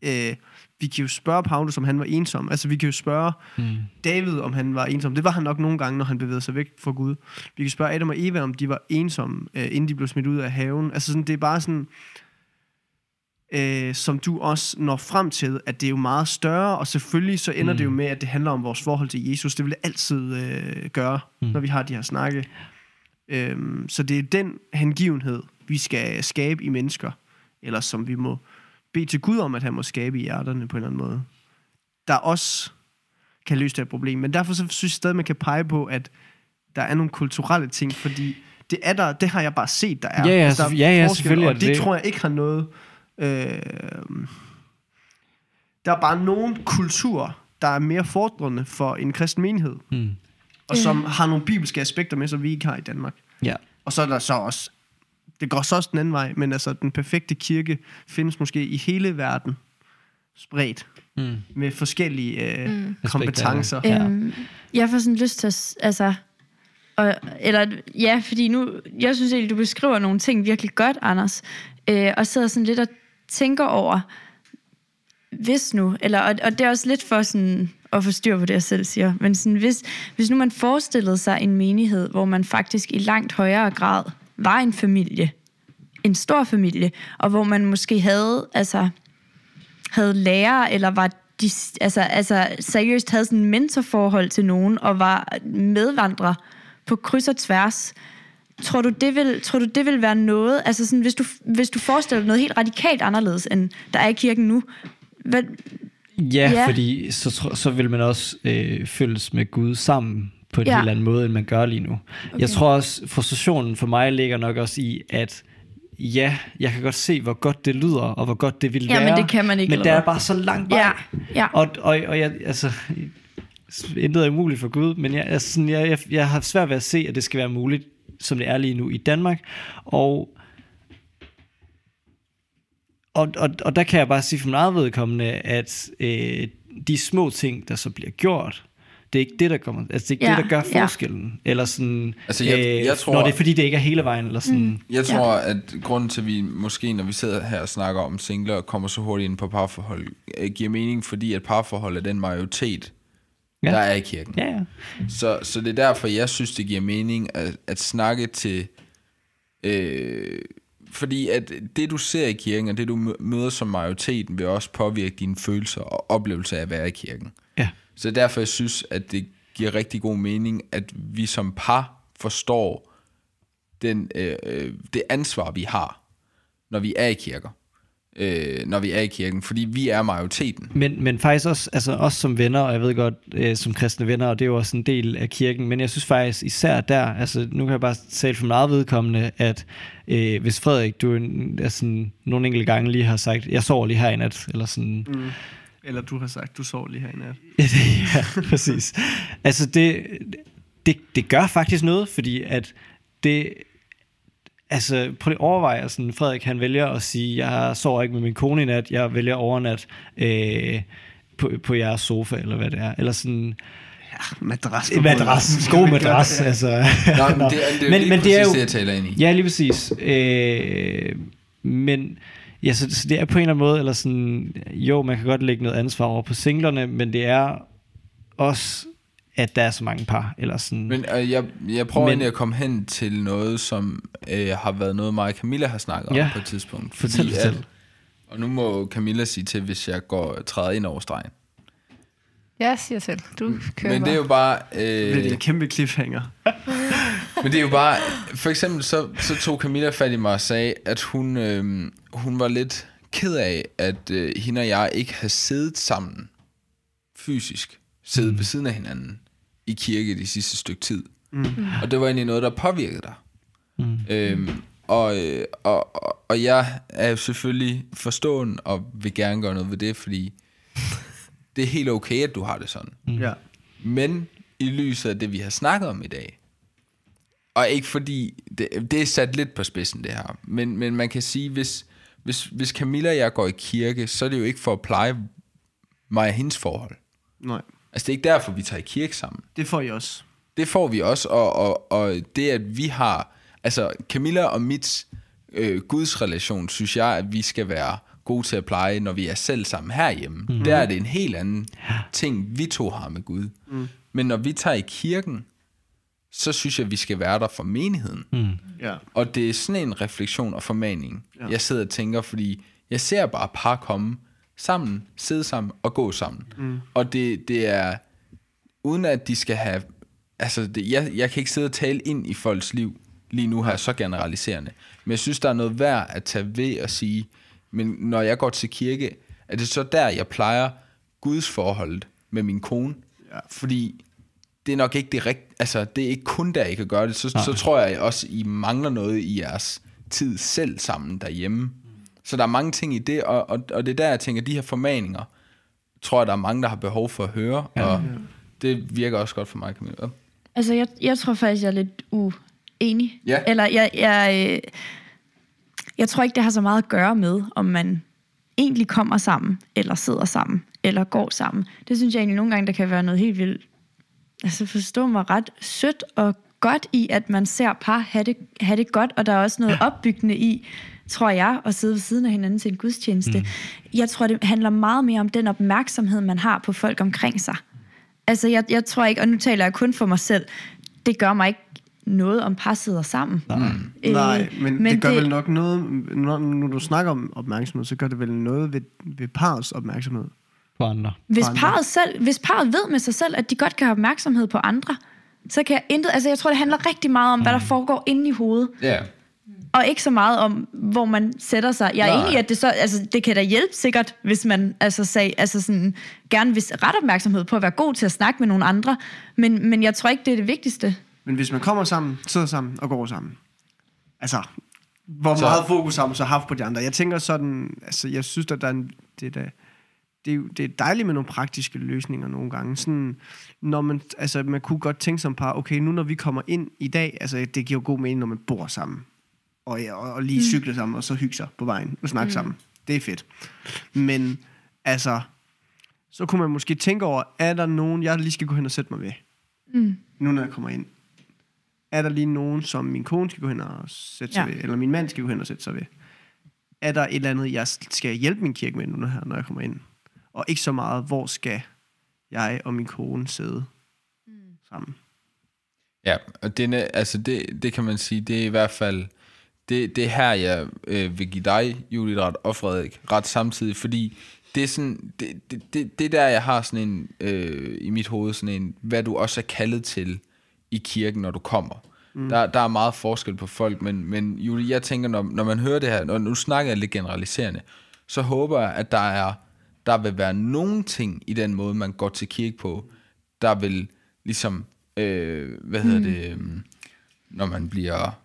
Øh, vi kan jo spørge Paulus, om han var ensom. Altså, vi kan jo spørge mm. David, om han var ensom. Det var han nok nogle gange, når han bevægede sig væk fra Gud. Vi kan spørge Adam og Eva, om de var ensomme, øh, inden de blev smidt ud af haven. Altså, sådan, det er bare sådan, øh, som du også når frem til, at det er jo meget større, og selvfølgelig så ender mm. det jo med, at det handler om vores forhold til Jesus. Det vil det altid øh, gøre, mm. når vi har de her snakke. Øhm, så det er den hengivenhed, vi skal skabe i mennesker, eller som vi må bede til Gud om, at han må skabe i hjerterne på en eller anden måde, der også kan løse det her problem. Men derfor så synes jeg stadig, man kan pege på, at der er nogle kulturelle ting, fordi det er der, det har jeg bare set, der er. Ja, ja, Altså, der er ja, ja, selvfølgelig Og det, det. tror jeg ikke har noget... Øh, der er bare nogle kulturer, der er mere fordrende for en kristen menighed, Mm. og som har nogle bibelske aspekter med, som vi ikke har i Danmark. Ja. Og så er der så også, det går så også den anden vej, men altså den perfekte kirke findes måske i hele verden spredt Mm. med forskellige øh, Mm. kompetencer. Ja. Øhm, jeg får sådan lyst til at, altså, og, eller ja, fordi nu, jeg synes egentlig, du beskriver nogle ting virkelig godt, Anders, øh, og sidder sådan lidt og tænker over, hvis nu, eller, og, og det er også lidt for sådan, at få styr på det, jeg selv siger, men sådan, hvis, hvis nu man forestillede sig en menighed, hvor man faktisk i langt højere grad var en familie, en stor familie, og hvor man måske havde, altså, havde lærere, eller var de, altså, altså seriøst havde sådan en mentorforhold til nogen, og var medvandrer på kryds og tværs. Tror du, det vil, tror du, det vil være noget, altså sådan, hvis, du, hvis du forestiller dig noget helt radikalt anderledes, end der er i kirken nu, hvad, Ja, Ja. fordi så, så vil man også øh, følges med Gud sammen på en Ja. helt anden måde, end man gør lige nu. Okay. Jeg tror også, frustrationen for mig ligger nok også i, at ja, jeg kan godt se, hvor godt det lyder, og hvor godt det ville Ja, men være. det kan man ikke Men der er bare så langt vej. ja, ja. Og, og, og jeg, altså, intet er umuligt for Gud, men jeg, altså, sådan, jeg, jeg, jeg har svært ved at se, at det skal være muligt, som det er lige nu i Danmark. Og, og, og, og der kan jeg bare sige for min eget vedkommende, at øh, de små ting, der så bliver gjort, det er ikke det, der kommer, altså det er ikke Ja, det, der gør ja. forskellen. Eller sådan, Altså, jeg- øh, jeg tror- når det er fordi, det ikke er hele vejen, eller sådan. Mm. Jeg tror, ja. at grunden til, at vi måske, når vi sidder her og snakker om singler, og kommer så hurtigt ind på parforhold, øh, giver mening, fordi at parforhold er den majoritet, Ja. Ja. der er i kirken. Ja, ja. Så, så det er derfor, jeg synes, det giver mening at, at snakke til... Øh, fordi at det, du ser i kirken, og det, du mø- møder som majoriteten, vil også påvirke dine følelser og oplevelser af at være i kirken. ja. Så derfor jeg synes, at det giver rigtig god mening, at vi som par forstår den, øh, øh, det ansvar, vi har, når vi er i kirker. Øh, når vi er i kirken, fordi vi er majoriteten. Men, men faktisk også, altså også som venner, og jeg ved godt, øh, som kristne venner, og det er jo også en del af kirken, men jeg synes faktisk især der, altså nu kan jeg bare tale for meget vedkommende, at øh, hvis Frederik, du en- altså, nogle enkelte gange lige har sagt, jeg sover lige her i nat, eller sådan, Mm. Eller du har sagt, du sov lige her i nat. ja, præcis. Altså det, det, det gør faktisk noget, fordi at det, altså prøv lige at overveje, sådan, Frederik han vælger at sige, jeg sover ikke med min kone i nat, jeg vælger overnat øh, på, på jeres sofa, eller hvad det er. Eller sådan, Madras. en madras, god madras, altså. Nå, men det, er- det er men, men det er jo, det, jeg taler ind i. Ja, lige præcis. Øh, men ja, så, så det er på en eller anden måde, eller sådan, jo, man kan godt lægge noget ansvar over på singlerne, men det er også, at der er så mange par, eller sådan. Men øh, jeg, jeg prøver Men- egentlig at komme hen til noget, som øh, har været noget, mig og Camilla har snakket Ja. om på et tidspunkt. Fortæl, at, fortæl. og nu må Camilla sige til, hvis jeg går træder ind over stregen. Jeg siger selv. Du kører Men det er jo bare... Det er Øh, en kæmpe cliffhanger. Men det er jo bare, for eksempel så, så tog Camilla fat i mig og sagde, at hun, øh, hun var lidt ked af, at øh, hende og jeg ikke havde siddet sammen fysisk, siddet mm. ved siden af hinanden i kirke de sidste stykke tid. Mm. Og det var egentlig noget, der påvirkede dig. Mm. Øhm, og, øh, og, og, og jeg er selvfølgelig forstående og vil gerne gøre noget ved det, fordi det er helt okay, at du har det sådan. Mm. Ja. Men i lyset af det, vi har snakket om i dag, og ikke fordi, det, det er sat lidt på spidsen det her, men, men man kan sige, hvis, hvis, hvis Camilla og jeg går i kirke, så er det jo ikke for at pleje mig og hendes forhold. Nej. Altså det er ikke derfor, vi tager i kirke sammen. Det får I også. Det får vi også, og, og, og det at vi har, altså Camilla og mit øh, gudsrelation, synes jeg, at vi skal være gode til at pleje, når vi er selv sammen herhjemme. Mm. Der er det en helt anden ting, vi to har med Gud. Mm. Men når vi tager i kirken, så synes jeg, at vi skal være der for menigheden. Mm. Ja. Og det er sådan en refleksion og formaning, ja. jeg sidder og tænker, fordi jeg ser bare par komme sammen, sidde sammen og gå sammen. Mm. Og det, det er, uden at de skal have, altså det, jeg, jeg kan ikke sidde og tale ind i folks liv lige nu her, så generaliserende. Men jeg synes, der er noget værd at tage ved og sige, men når jeg går til kirke, er det så der, jeg plejer Guds forholdet med min kone? Ja. Fordi det er nok ikke det rigtige, altså det er ikke kun der, I kan gøre det, så, så tror jeg også, I mangler noget i jeres tid selv sammen derhjemme. Så der er mange ting i det, og, og, og det er der, jeg tænker, de her formaninger, tror jeg, der er mange, der har behov for at høre, ja. og det virker også godt for mig, Camilla. Altså, jeg, jeg tror faktisk, jeg er lidt uenig. Ja. Eller jeg, jeg, øh, jeg tror ikke, det har så meget at gøre med, om man egentlig kommer sammen, eller sidder sammen, eller går sammen. Det synes jeg egentlig nogle gange, der kan være noget helt vildt, altså forstå mig ret sødt og godt i, at man ser par have det, have det godt, og der er også noget opbyggende i, tror jeg, at sidde ved siden af hinanden til en gudstjeneste. Mm. Jeg tror, det handler meget mere om den opmærksomhed, man har på folk omkring sig. Altså, jeg, jeg tror ikke, og nu taler jeg kun for mig selv, det gør mig ikke noget, om par sidder sammen. Nej, Øh, Nej men, men det gør det- vel nok noget, når, når du snakker om opmærksomhed, så gør det vel noget ved, ved parets opmærksomhed. på andre. Hvis andre. parret, selv, hvis parret ved med sig selv, at de godt kan have opmærksomhed på andre, så kan jeg intet... Altså, jeg tror, det handler rigtig meget om, hvad der foregår inde i hovedet, Ja, og ikke så meget om, hvor man sætter sig. Jeg er Nej. enig i, at det, så, altså, det kan da hjælpe sikkert, hvis man altså, sag, altså sådan, gerne vil ret opmærksomhed på at være god til at snakke med nogle andre, men, men jeg tror ikke, det er det vigtigste. Men hvis man kommer sammen, sidder sammen og går sammen, altså, hvor Så- så. meget fokus har man så haft på de andre? Jeg tænker sådan, altså, jeg synes, at der er en, det, er da, det, er, jo- det er dejligt med nogle praktiske løsninger nogle gange. Sådan, når man, altså, man kunne godt tænke som par, okay, nu når vi kommer ind i dag, altså, det giver jo god mening, når man bor sammen, og, ja, og, og lige cykle sammen, og så hygge sig på vejen og snakke mm. sammen. Det er fedt. Men, altså, så kunne man måske tænke over, er der nogen, jeg lige skal gå hen og sætte mig ved? Mm. nu når jeg kommer ind, er der lige nogen, som min kone skal gå hen og sætte sig Ja. ved, eller min mand skal gå hen og sætte sig ved? Er der et eller andet, jeg skal hjælpe min kirke med nu, når, her, når jeg kommer ind? Og ikke så meget, hvor skal jeg og min kone sidde mm. sammen? Ja, og det, er- altså det, det kan man sige, det er i hvert fald, det, det er her, jeg øh, vil give dig, Julie, ret, og Frederik, ret samtidig, fordi det er sådan, det, det, det, det er der, jeg har sådan en, øh, i mit hoved, sådan en, hvad du også er kaldet til i kirken, når du kommer. Mm. Der, der er meget forskel på folk, men, men Julie, jeg tænker, når, når man hører det her, og nu snakker jeg lidt generaliserende, så håber jeg, at der er, der vil være nogle ting i den måde, man går til kirke på, der vil ligesom, øh, hvad hedder mm. det, øh, når man bliver,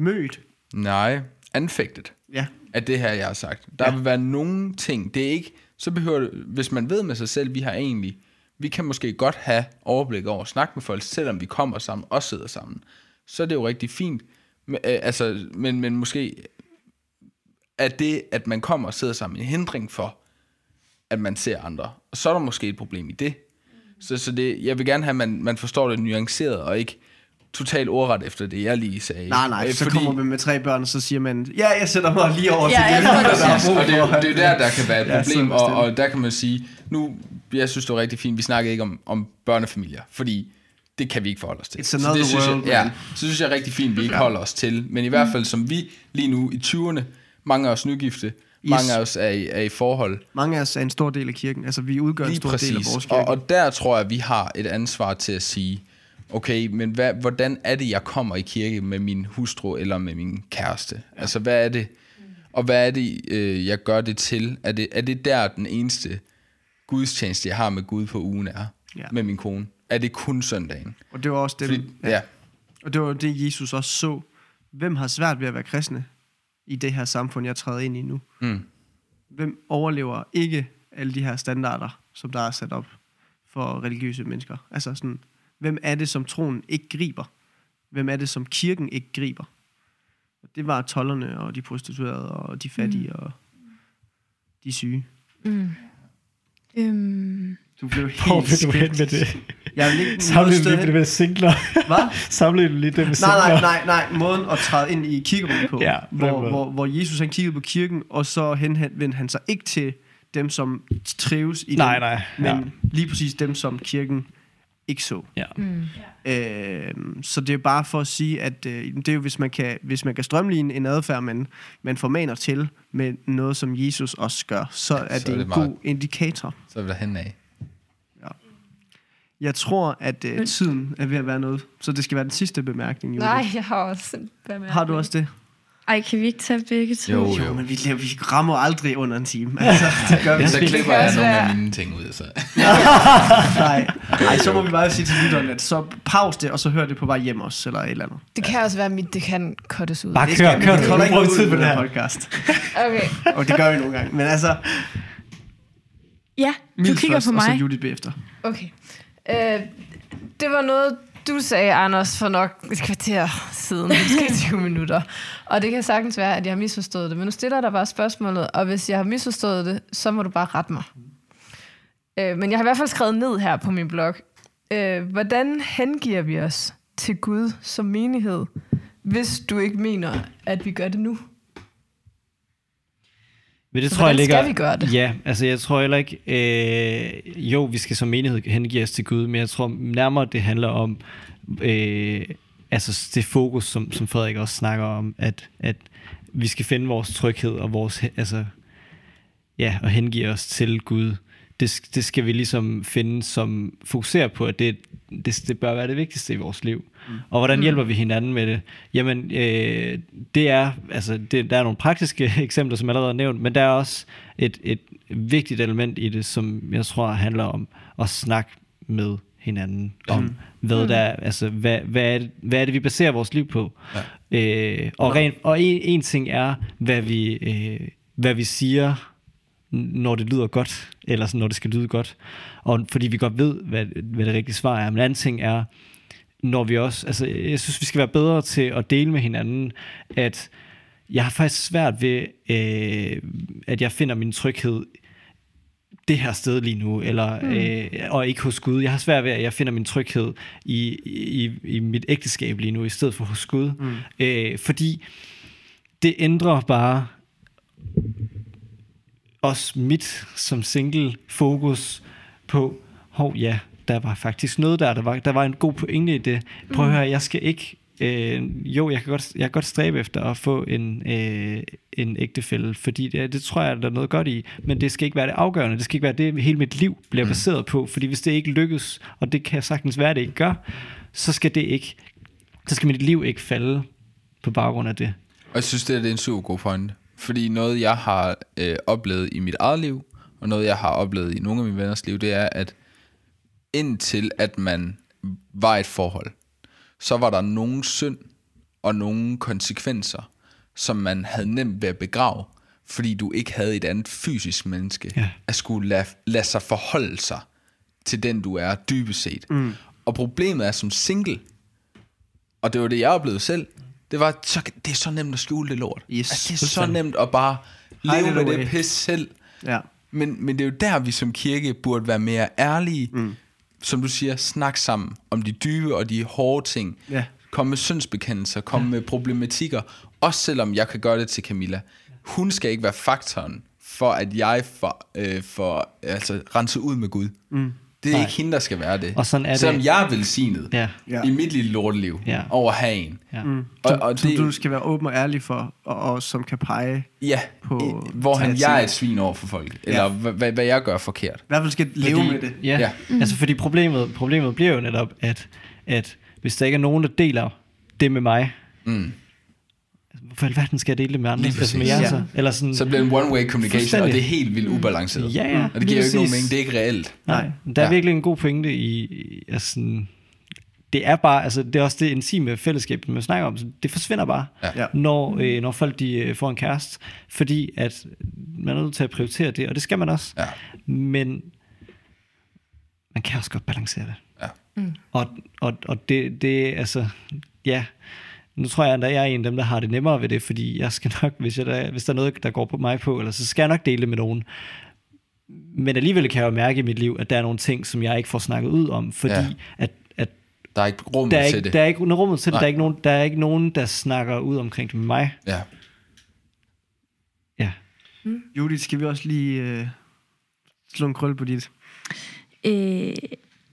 Mødt. nej, anfægtet Ja. af det her, jeg har sagt. Der ja. vil være nogle ting, det er ikke, så behøver det, hvis man ved med sig selv, vi har egentlig, vi kan måske godt have overblik over at snakke med folk, selvom vi kommer sammen og sidder sammen. Så er det jo rigtig fint. Men, øh, altså, men, men måske er det, at man kommer og sidder sammen, en hindring for, at man ser andre. Og så er der måske et problem i det. Så, så det, jeg vil gerne have, at man, man forstår det nuanceret, og ikke totalt ordret efter det, jeg lige sagde. Nej, nej, Øh, så kommer man med tre børn, og så siger man, ja, jeg sætter mig lige over Ja, til det, der det er Præcis, brug og det, er jo- det er der, der kan være et Ja, problem, og, og der kan man sige, nu, jeg synes, det var rigtig fint, vi snakkede ikke om, om børnefamilier, fordi det kan vi ikke forholde os til. It's Så another det synes world, jeg, ja, så synes jeg er rigtig fint, vi ikke holder os til, men i hvert fald som vi lige nu i 20'erne, mange af os nygifte, mange af os er i, er i forhold, Mange af os er en stor del af kirken. Altså, vi udgør en Lige stor del af præcis. vores kirke. Og, og der tror jeg, vi har et ansvar til at sige, okay, men hvad, hvordan er det, jeg kommer i kirke med min hustru eller med min kæreste? Ja. Altså, hvad er det? Og hvad er det, øh, jeg gør det til? Er det, er det der den eneste gudstjeneste, jeg har med Gud på ugen er, Ja. ja. med min kone, er det kun søndagen. Og det var også det, Fordi, ja. og det, var det Jesus også så. Hvem har svært ved at være kristne i det her samfund, jeg træder ind i nu? Mm. Hvem overlever ikke alle de her standarder, som der er sat op for religiøse mennesker? Altså sådan, hvem er det, som troen ikke griber? Hvem er det, som kirken ikke griber? Og det var tollerne og de prostituerede og de fattige mm. og de syge. Mm. Øhm, Du blev helt Hvor vil du hen med det? Jeg vil ikke Samle noget du lige det med singler? Hvad? Samle du lige det med Nej, singler? nej, nej, nej. Måden at træde ind i kirkerummet på. Ja, på hvor, hvor, hvor Jesus han kiggede på kirken, og så henvendte han sig ikke til dem, som trives i Nej, den, nej, men ja. lige præcis dem, som kirken ikke så. Ja. mm. Øh, så det er bare for at sige, at øh, det er jo, hvis man kan, hvis man kan strømligne en adfærd, man, man formaner til med noget, som Jesus også gør, så er Så det er en det meget- god indikator. Så er vi derhen af. Jeg tror, at øh, tiden er ved at være noget, så det skal være den sidste bemærkning. Julie. Nej, jeg har også en bemærkning. Har du også det? Ej, kan vi ikke tage begge to? Jo, Jo, jo. men vi, vi rammer aldrig under en time. Altså, det gør vi Så klipper jeg nogle af mine ting ud. Så. Nej. Ej, så må vi bare sige til lytteren, at så pause det, og så hør det på vej hjem også, eller et eller andet. Det kan også være, at mit det kan cuttes ud. Bare Det kør, skal- kør, vi bruger ikke tid på den her. podcast. Okay. Og det gør vi nogle gange. Men altså, Ja, du Mils kigger først, på og så mig. Judith bagefter. Okay. Øh, det var noget, du sagde, Anders, for nok et kvarter siden, måske 20 minutter. Og det kan sagtens være, at jeg har misforstået det. Men nu stiller dig bare spørgsmålet, og hvis jeg har misforstået det, så må du bare rette mig. Øh, men jeg har i hvert fald skrevet ned her på min blog. Øh, hvordan hengiver vi os til Gud som menighed, hvis du ikke mener, at vi gør det nu? Men det Så tror jeg ligger... skal vi gøre det? Ja, altså jeg tror heller ikke... Øh, jo, vi skal som menighed hengive os til Gud, men jeg tror nærmere, det handler om... Øh, altså det fokus, som, som Frederik også snakker om, at, at vi skal finde vores tryghed og vores... Altså, ja, og hengive os til Gud. Det, det skal vi ligesom finde som fokuserer på, at det, det, det bør være det vigtigste i vores liv. Mm. Og hvordan hjælper vi hinanden med det? Jamen, øh, det er, altså, det, der er nogle praktiske eksempler, som allerede er nævnt, men der er også et, et vigtigt element i det, som jeg tror handler om at snakke med hinanden om, hvad, der, er- altså, hvad, hvad, er det, hvad er det, vi baserer vores liv på? Ja. Øh, og, ren, og en, en ting er, hvad vi, øh, hvad vi siger, når det lyder godt, eller sådan, når det skal lyde godt. Og fordi vi godt ved, hvad, hvad det rigtige svar er. Men en anden ting er, når vi også, altså jeg synes, vi skal være bedre til at dele med hinanden, at jeg har faktisk svært ved, øh, at jeg finder min tryghed det her sted lige nu, eller, mm. øh, og ikke hos Gud. Jeg har svært ved, at jeg finder min tryghed i, i, i mit ægteskab lige nu, i stedet for hos Gud. Mm. Øh, fordi det ændrer bare også mit som single fokus på, hov ja, der var faktisk noget der, der var, der var en god pointe i det. Prøv at høre, jeg skal ikke, øh, jo, jeg kan, godt, jeg kan godt stræbe efter at få en, øh, en ægtefælle, fordi det, det tror jeg, der er noget godt i, men det skal ikke være det afgørende, det skal ikke være det, hele mit liv bliver baseret på, fordi hvis det ikke lykkes, og det kan sagtens være, det ikke gør, så skal det ikke, så skal mit liv ikke falde på baggrund af det. Og jeg synes, det er, det er en super god pointe. Fordi noget, jeg har øh, oplevet i mit eget liv, og noget, jeg har oplevet i nogle af mine venners liv, det er, at indtil at man var i et forhold, så var der nogen synd og nogle konsekvenser, som man havde nemt ved at begrave, fordi du ikke havde et andet fysisk menneske, Ja. at skulle lade, lade sig forholde sig til den, du er dybest set. Mm. Og problemet er som single, og det var det, jeg oplevede selv, det var, så, det er så nemt at skjule det lort. Yes. altså, det er så nemt at bare Hide leve it med det pis selv. Ja. Men, men det er jo der, vi som kirke burde være mere ærlige. Mm. Som du siger, snak sammen om de dybe og de hårde ting. Ja. Kom med syndsbekendelser, kom ja. med problematikker. Også selvom jeg kan gøre det til Camilla. Hun skal ikke være faktoren for, at jeg får, øh, får altså, renset ud med Gud. Mm. Det er Nej. ikke hende, der skal være det. Og sådan er det. Selvom jeg er velsignet Ja. Ja. i mit lille lorteliv Ja. over at have en. Ja. Mm. Og, og som det, du skal være åben og ærlig for, og, og som kan pege. ja, på- hvor han, jeg er et svin over for folk. Eller Ja. hvad, hvad, hvad jeg gør forkert. I hvert fald skal leve med det. Ja, Ja. mm. altså fordi problemet, problemet bliver jo netop, at, at hvis der ikke er nogen, der deler det med mig, Mm. I alverden skal jeg dele det med andre? Altså med jer Ja. så? Eller sådan, Så bliver det en one-way communication, og det er helt vildt ubalanceret. Ja, ja, Og det giver jo ikke nogen mening. Det er ikke reelt. Nej, der er Ja. virkelig en god pointe i, altså, sådan, det er bare, altså det er også det intime fællesskab, man snakker om, så det forsvinder bare, Ja. Ja. når, øh, når folk de øh, får en kæreste, fordi at man er nødt til at prioritere det, og det skal man også, Ja. men man kan også godt balancere det. Ja. Mm. Og, og, og det, det, altså, ja, nu tror jeg, at jeg er en af dem, der har det nemmere ved det, fordi jeg skal nok, hvis, jeg der, hvis der er noget, der går på mig på, eller så skal jeg nok dele det med nogen. Men alligevel kan jeg jo mærke i mit liv, at der er nogle ting, som jeg ikke får snakket ud om, fordi Ja. at, at Der er ikke rum der, er til ikke, det. der er ikke rummet til det. Der er, ikke nogen, der er ikke nogen, der snakker ud omkring det med mig. Ja. Ja. Judith, skal vi også lige øh, slå en krølle på dit? Øh,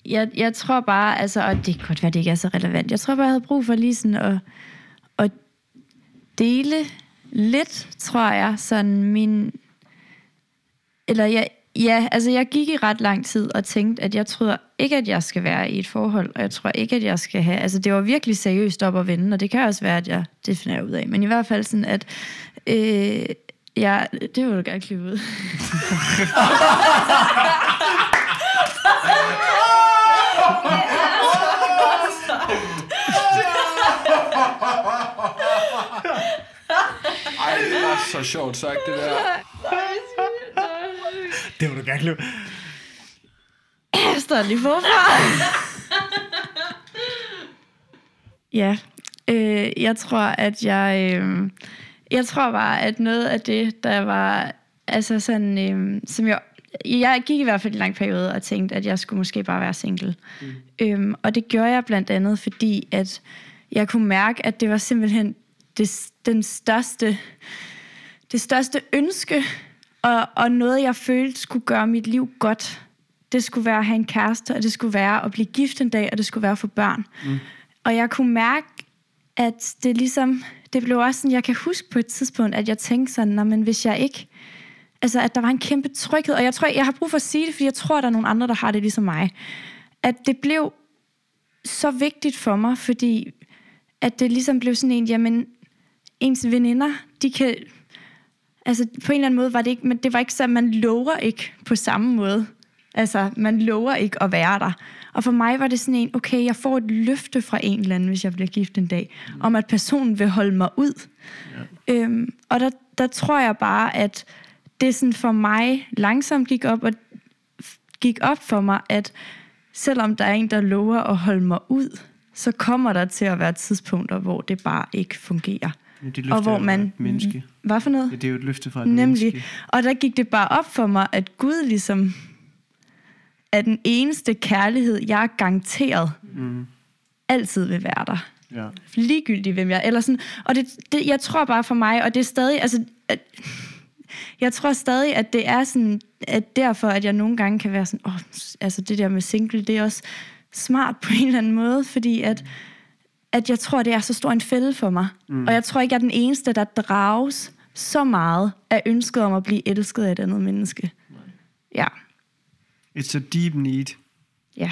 jeg, jeg tror bare, altså, og det kan godt være, det ikke er så relevant. Jeg tror bare, jeg havde brug for lige sådan at dele lidt, tror jeg, sådan min... Eller jeg, ja, altså jeg gik i ret lang tid og tænkte, at jeg tror ikke, at jeg skal være i et forhold, og jeg tror ikke, at jeg skal have... Altså det var virkelig seriøst op at vende, og det kan også være, at jeg... Det finder jeg ud af. Men i hvert fald sådan, at... Øh, Ja, det vil du gerne klippe ud. var så sjovt sagt, det der. Det må du gerne klippe. Jeg står lige forfra. ja, øh, jeg tror, at jeg... Øh, jeg tror bare, at noget af det, der var... Altså sådan, øh, som jeg... Jeg gik i hvert fald en lang periode og tænkte, at jeg skulle måske bare være single. Mm. Øhm, og det gjorde jeg blandt andet, fordi at jeg kunne mærke, at det var simpelthen det, den største, det største ønske, og, og noget, jeg følte skulle gøre mit liv godt. Det skulle være at have en kæreste, og det skulle være at blive gift en dag, og det skulle være at få børn. Mm. Og jeg kunne mærke, at det ligesom, det blev også sådan, jeg kan huske på et tidspunkt, at jeg tænkte sådan, "Nå, men hvis jeg ikke, altså at der var en kæmpe tryghed, og jeg tror, jeg har brug for at sige det, fordi jeg tror, der er nogle andre, der har det ligesom mig, at det blev så vigtigt for mig, fordi at det ligesom blev sådan en, jamen, ens veninder, de kan, altså på en eller anden måde var det ikke, men det var ikke så, man lover ikke på samme måde. Altså, man lover ikke at være der. Og for mig var det sådan en, okay, jeg får et løfte fra en eller anden, hvis jeg bliver gift en dag, mm. om at personen vil holde mig ud. Ja. Øhm, og der, der tror jeg bare, at det sådan for mig langsomt gik op, og gik op for mig, at selvom der er en, der lover at holde mig ud, så kommer der til at være tidspunkter, hvor det bare ikke fungerer. Det Og hvor man... menneske. Hvad for noget? Ja, det er jo et løfte fra et Nemlig. menneske. Og der gik det bare op for mig, at Gud ligesom er den eneste kærlighed, jeg er garanteret Mm. altid vil være der. Ja. Ligegyldigt, hvem jeg eller sådan. Og det, det, jeg tror bare for mig, og det er stadig, altså, at, jeg tror stadig, at det er sådan, at derfor, at jeg nogle gange kan være sådan, åh, altså det der med single, det er også smart på en eller anden måde, fordi at, at jeg tror, det er så stor en fælde for mig. Mm. Og jeg tror ikke, jeg er den eneste, der drages så meget af ønsket om at blive elsket af et andet menneske. Ja, It's a deep need. ja.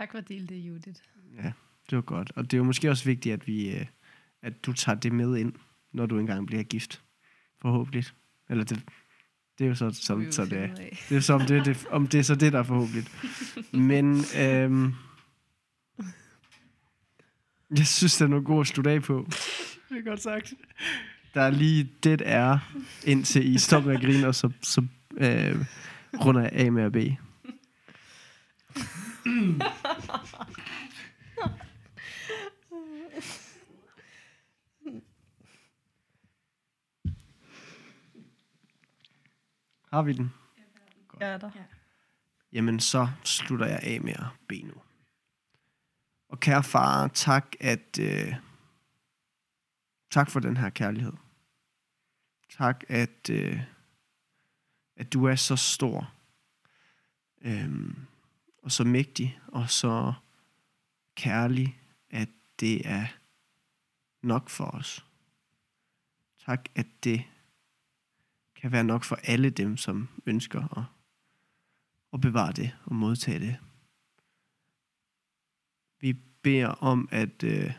Tak for at dele det, Judith. Ja, det var godt. Og det er jo måske også vigtigt, at, vi, øh, at du tager det med ind, når du engang bliver gift. Forhåbentlig. Eller det, det er jo så, som, så det er. Det er så, om det, det, om det er så det, der er forhåbentlig. Men øhm, jeg synes, det er noget godt at slutte af på. Det er godt sagt. Der er lige det er, indtil I stopper med at grine, og så, så øh, runder jeg af med at Har vi den? Jeg er der. Jamen, så slutter jeg af med at bede nu. Og kære far, tak, at, øh, tak for den her kærlighed. Tak, at, øh, at du er så stor, øh, og så mægtig, og så kærlig, at det er nok for os. Tak, at det kan være nok for alle dem, som ønsker at at bevare det og modtage det. Vi beder om, at øh,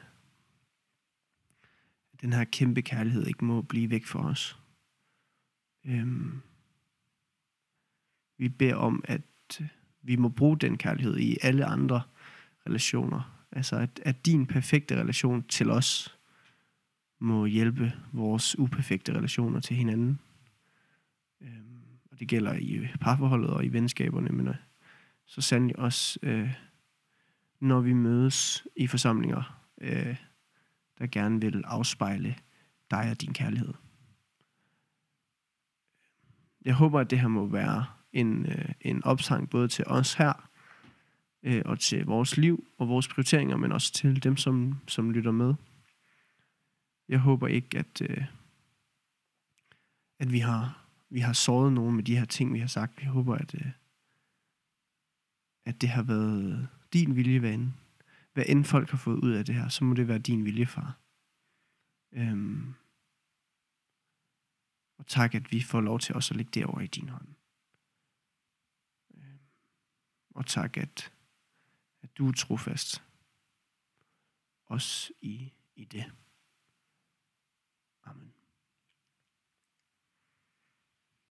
den her kæmpe kærlighed ikke må blive væk for os. Øhm, vi beder om, at øh, vi må bruge den kærlighed i alle andre relationer. Altså, at, at din perfekte relation til os må hjælpe vores uperfekte relationer til hinanden. Øhm, og det gælder i parforholdet og i venskaberne, men øh, så sandelig også, øh, når vi mødes i forsamlinger, øh, der gerne vil afspejle dig og din kærlighed. Jeg håber, at det her må være en, øh, en opsang både til os her, øh, og til vores liv og vores prioriteringer, men også til dem, som, som lytter med. Jeg håber ikke, at, øh, at vi har vi har såret nogen med de her ting, vi har sagt. Jeg håber, at, øh, at det har været din vilje, hvad end, hvad end folk har fået ud af det her, så må det være din vilje, far. Øhm, og tak, at vi får lov til også at lægge det over i din hånd. Øhm, og tak, at, at du er trofast. Også i, i det. Amen.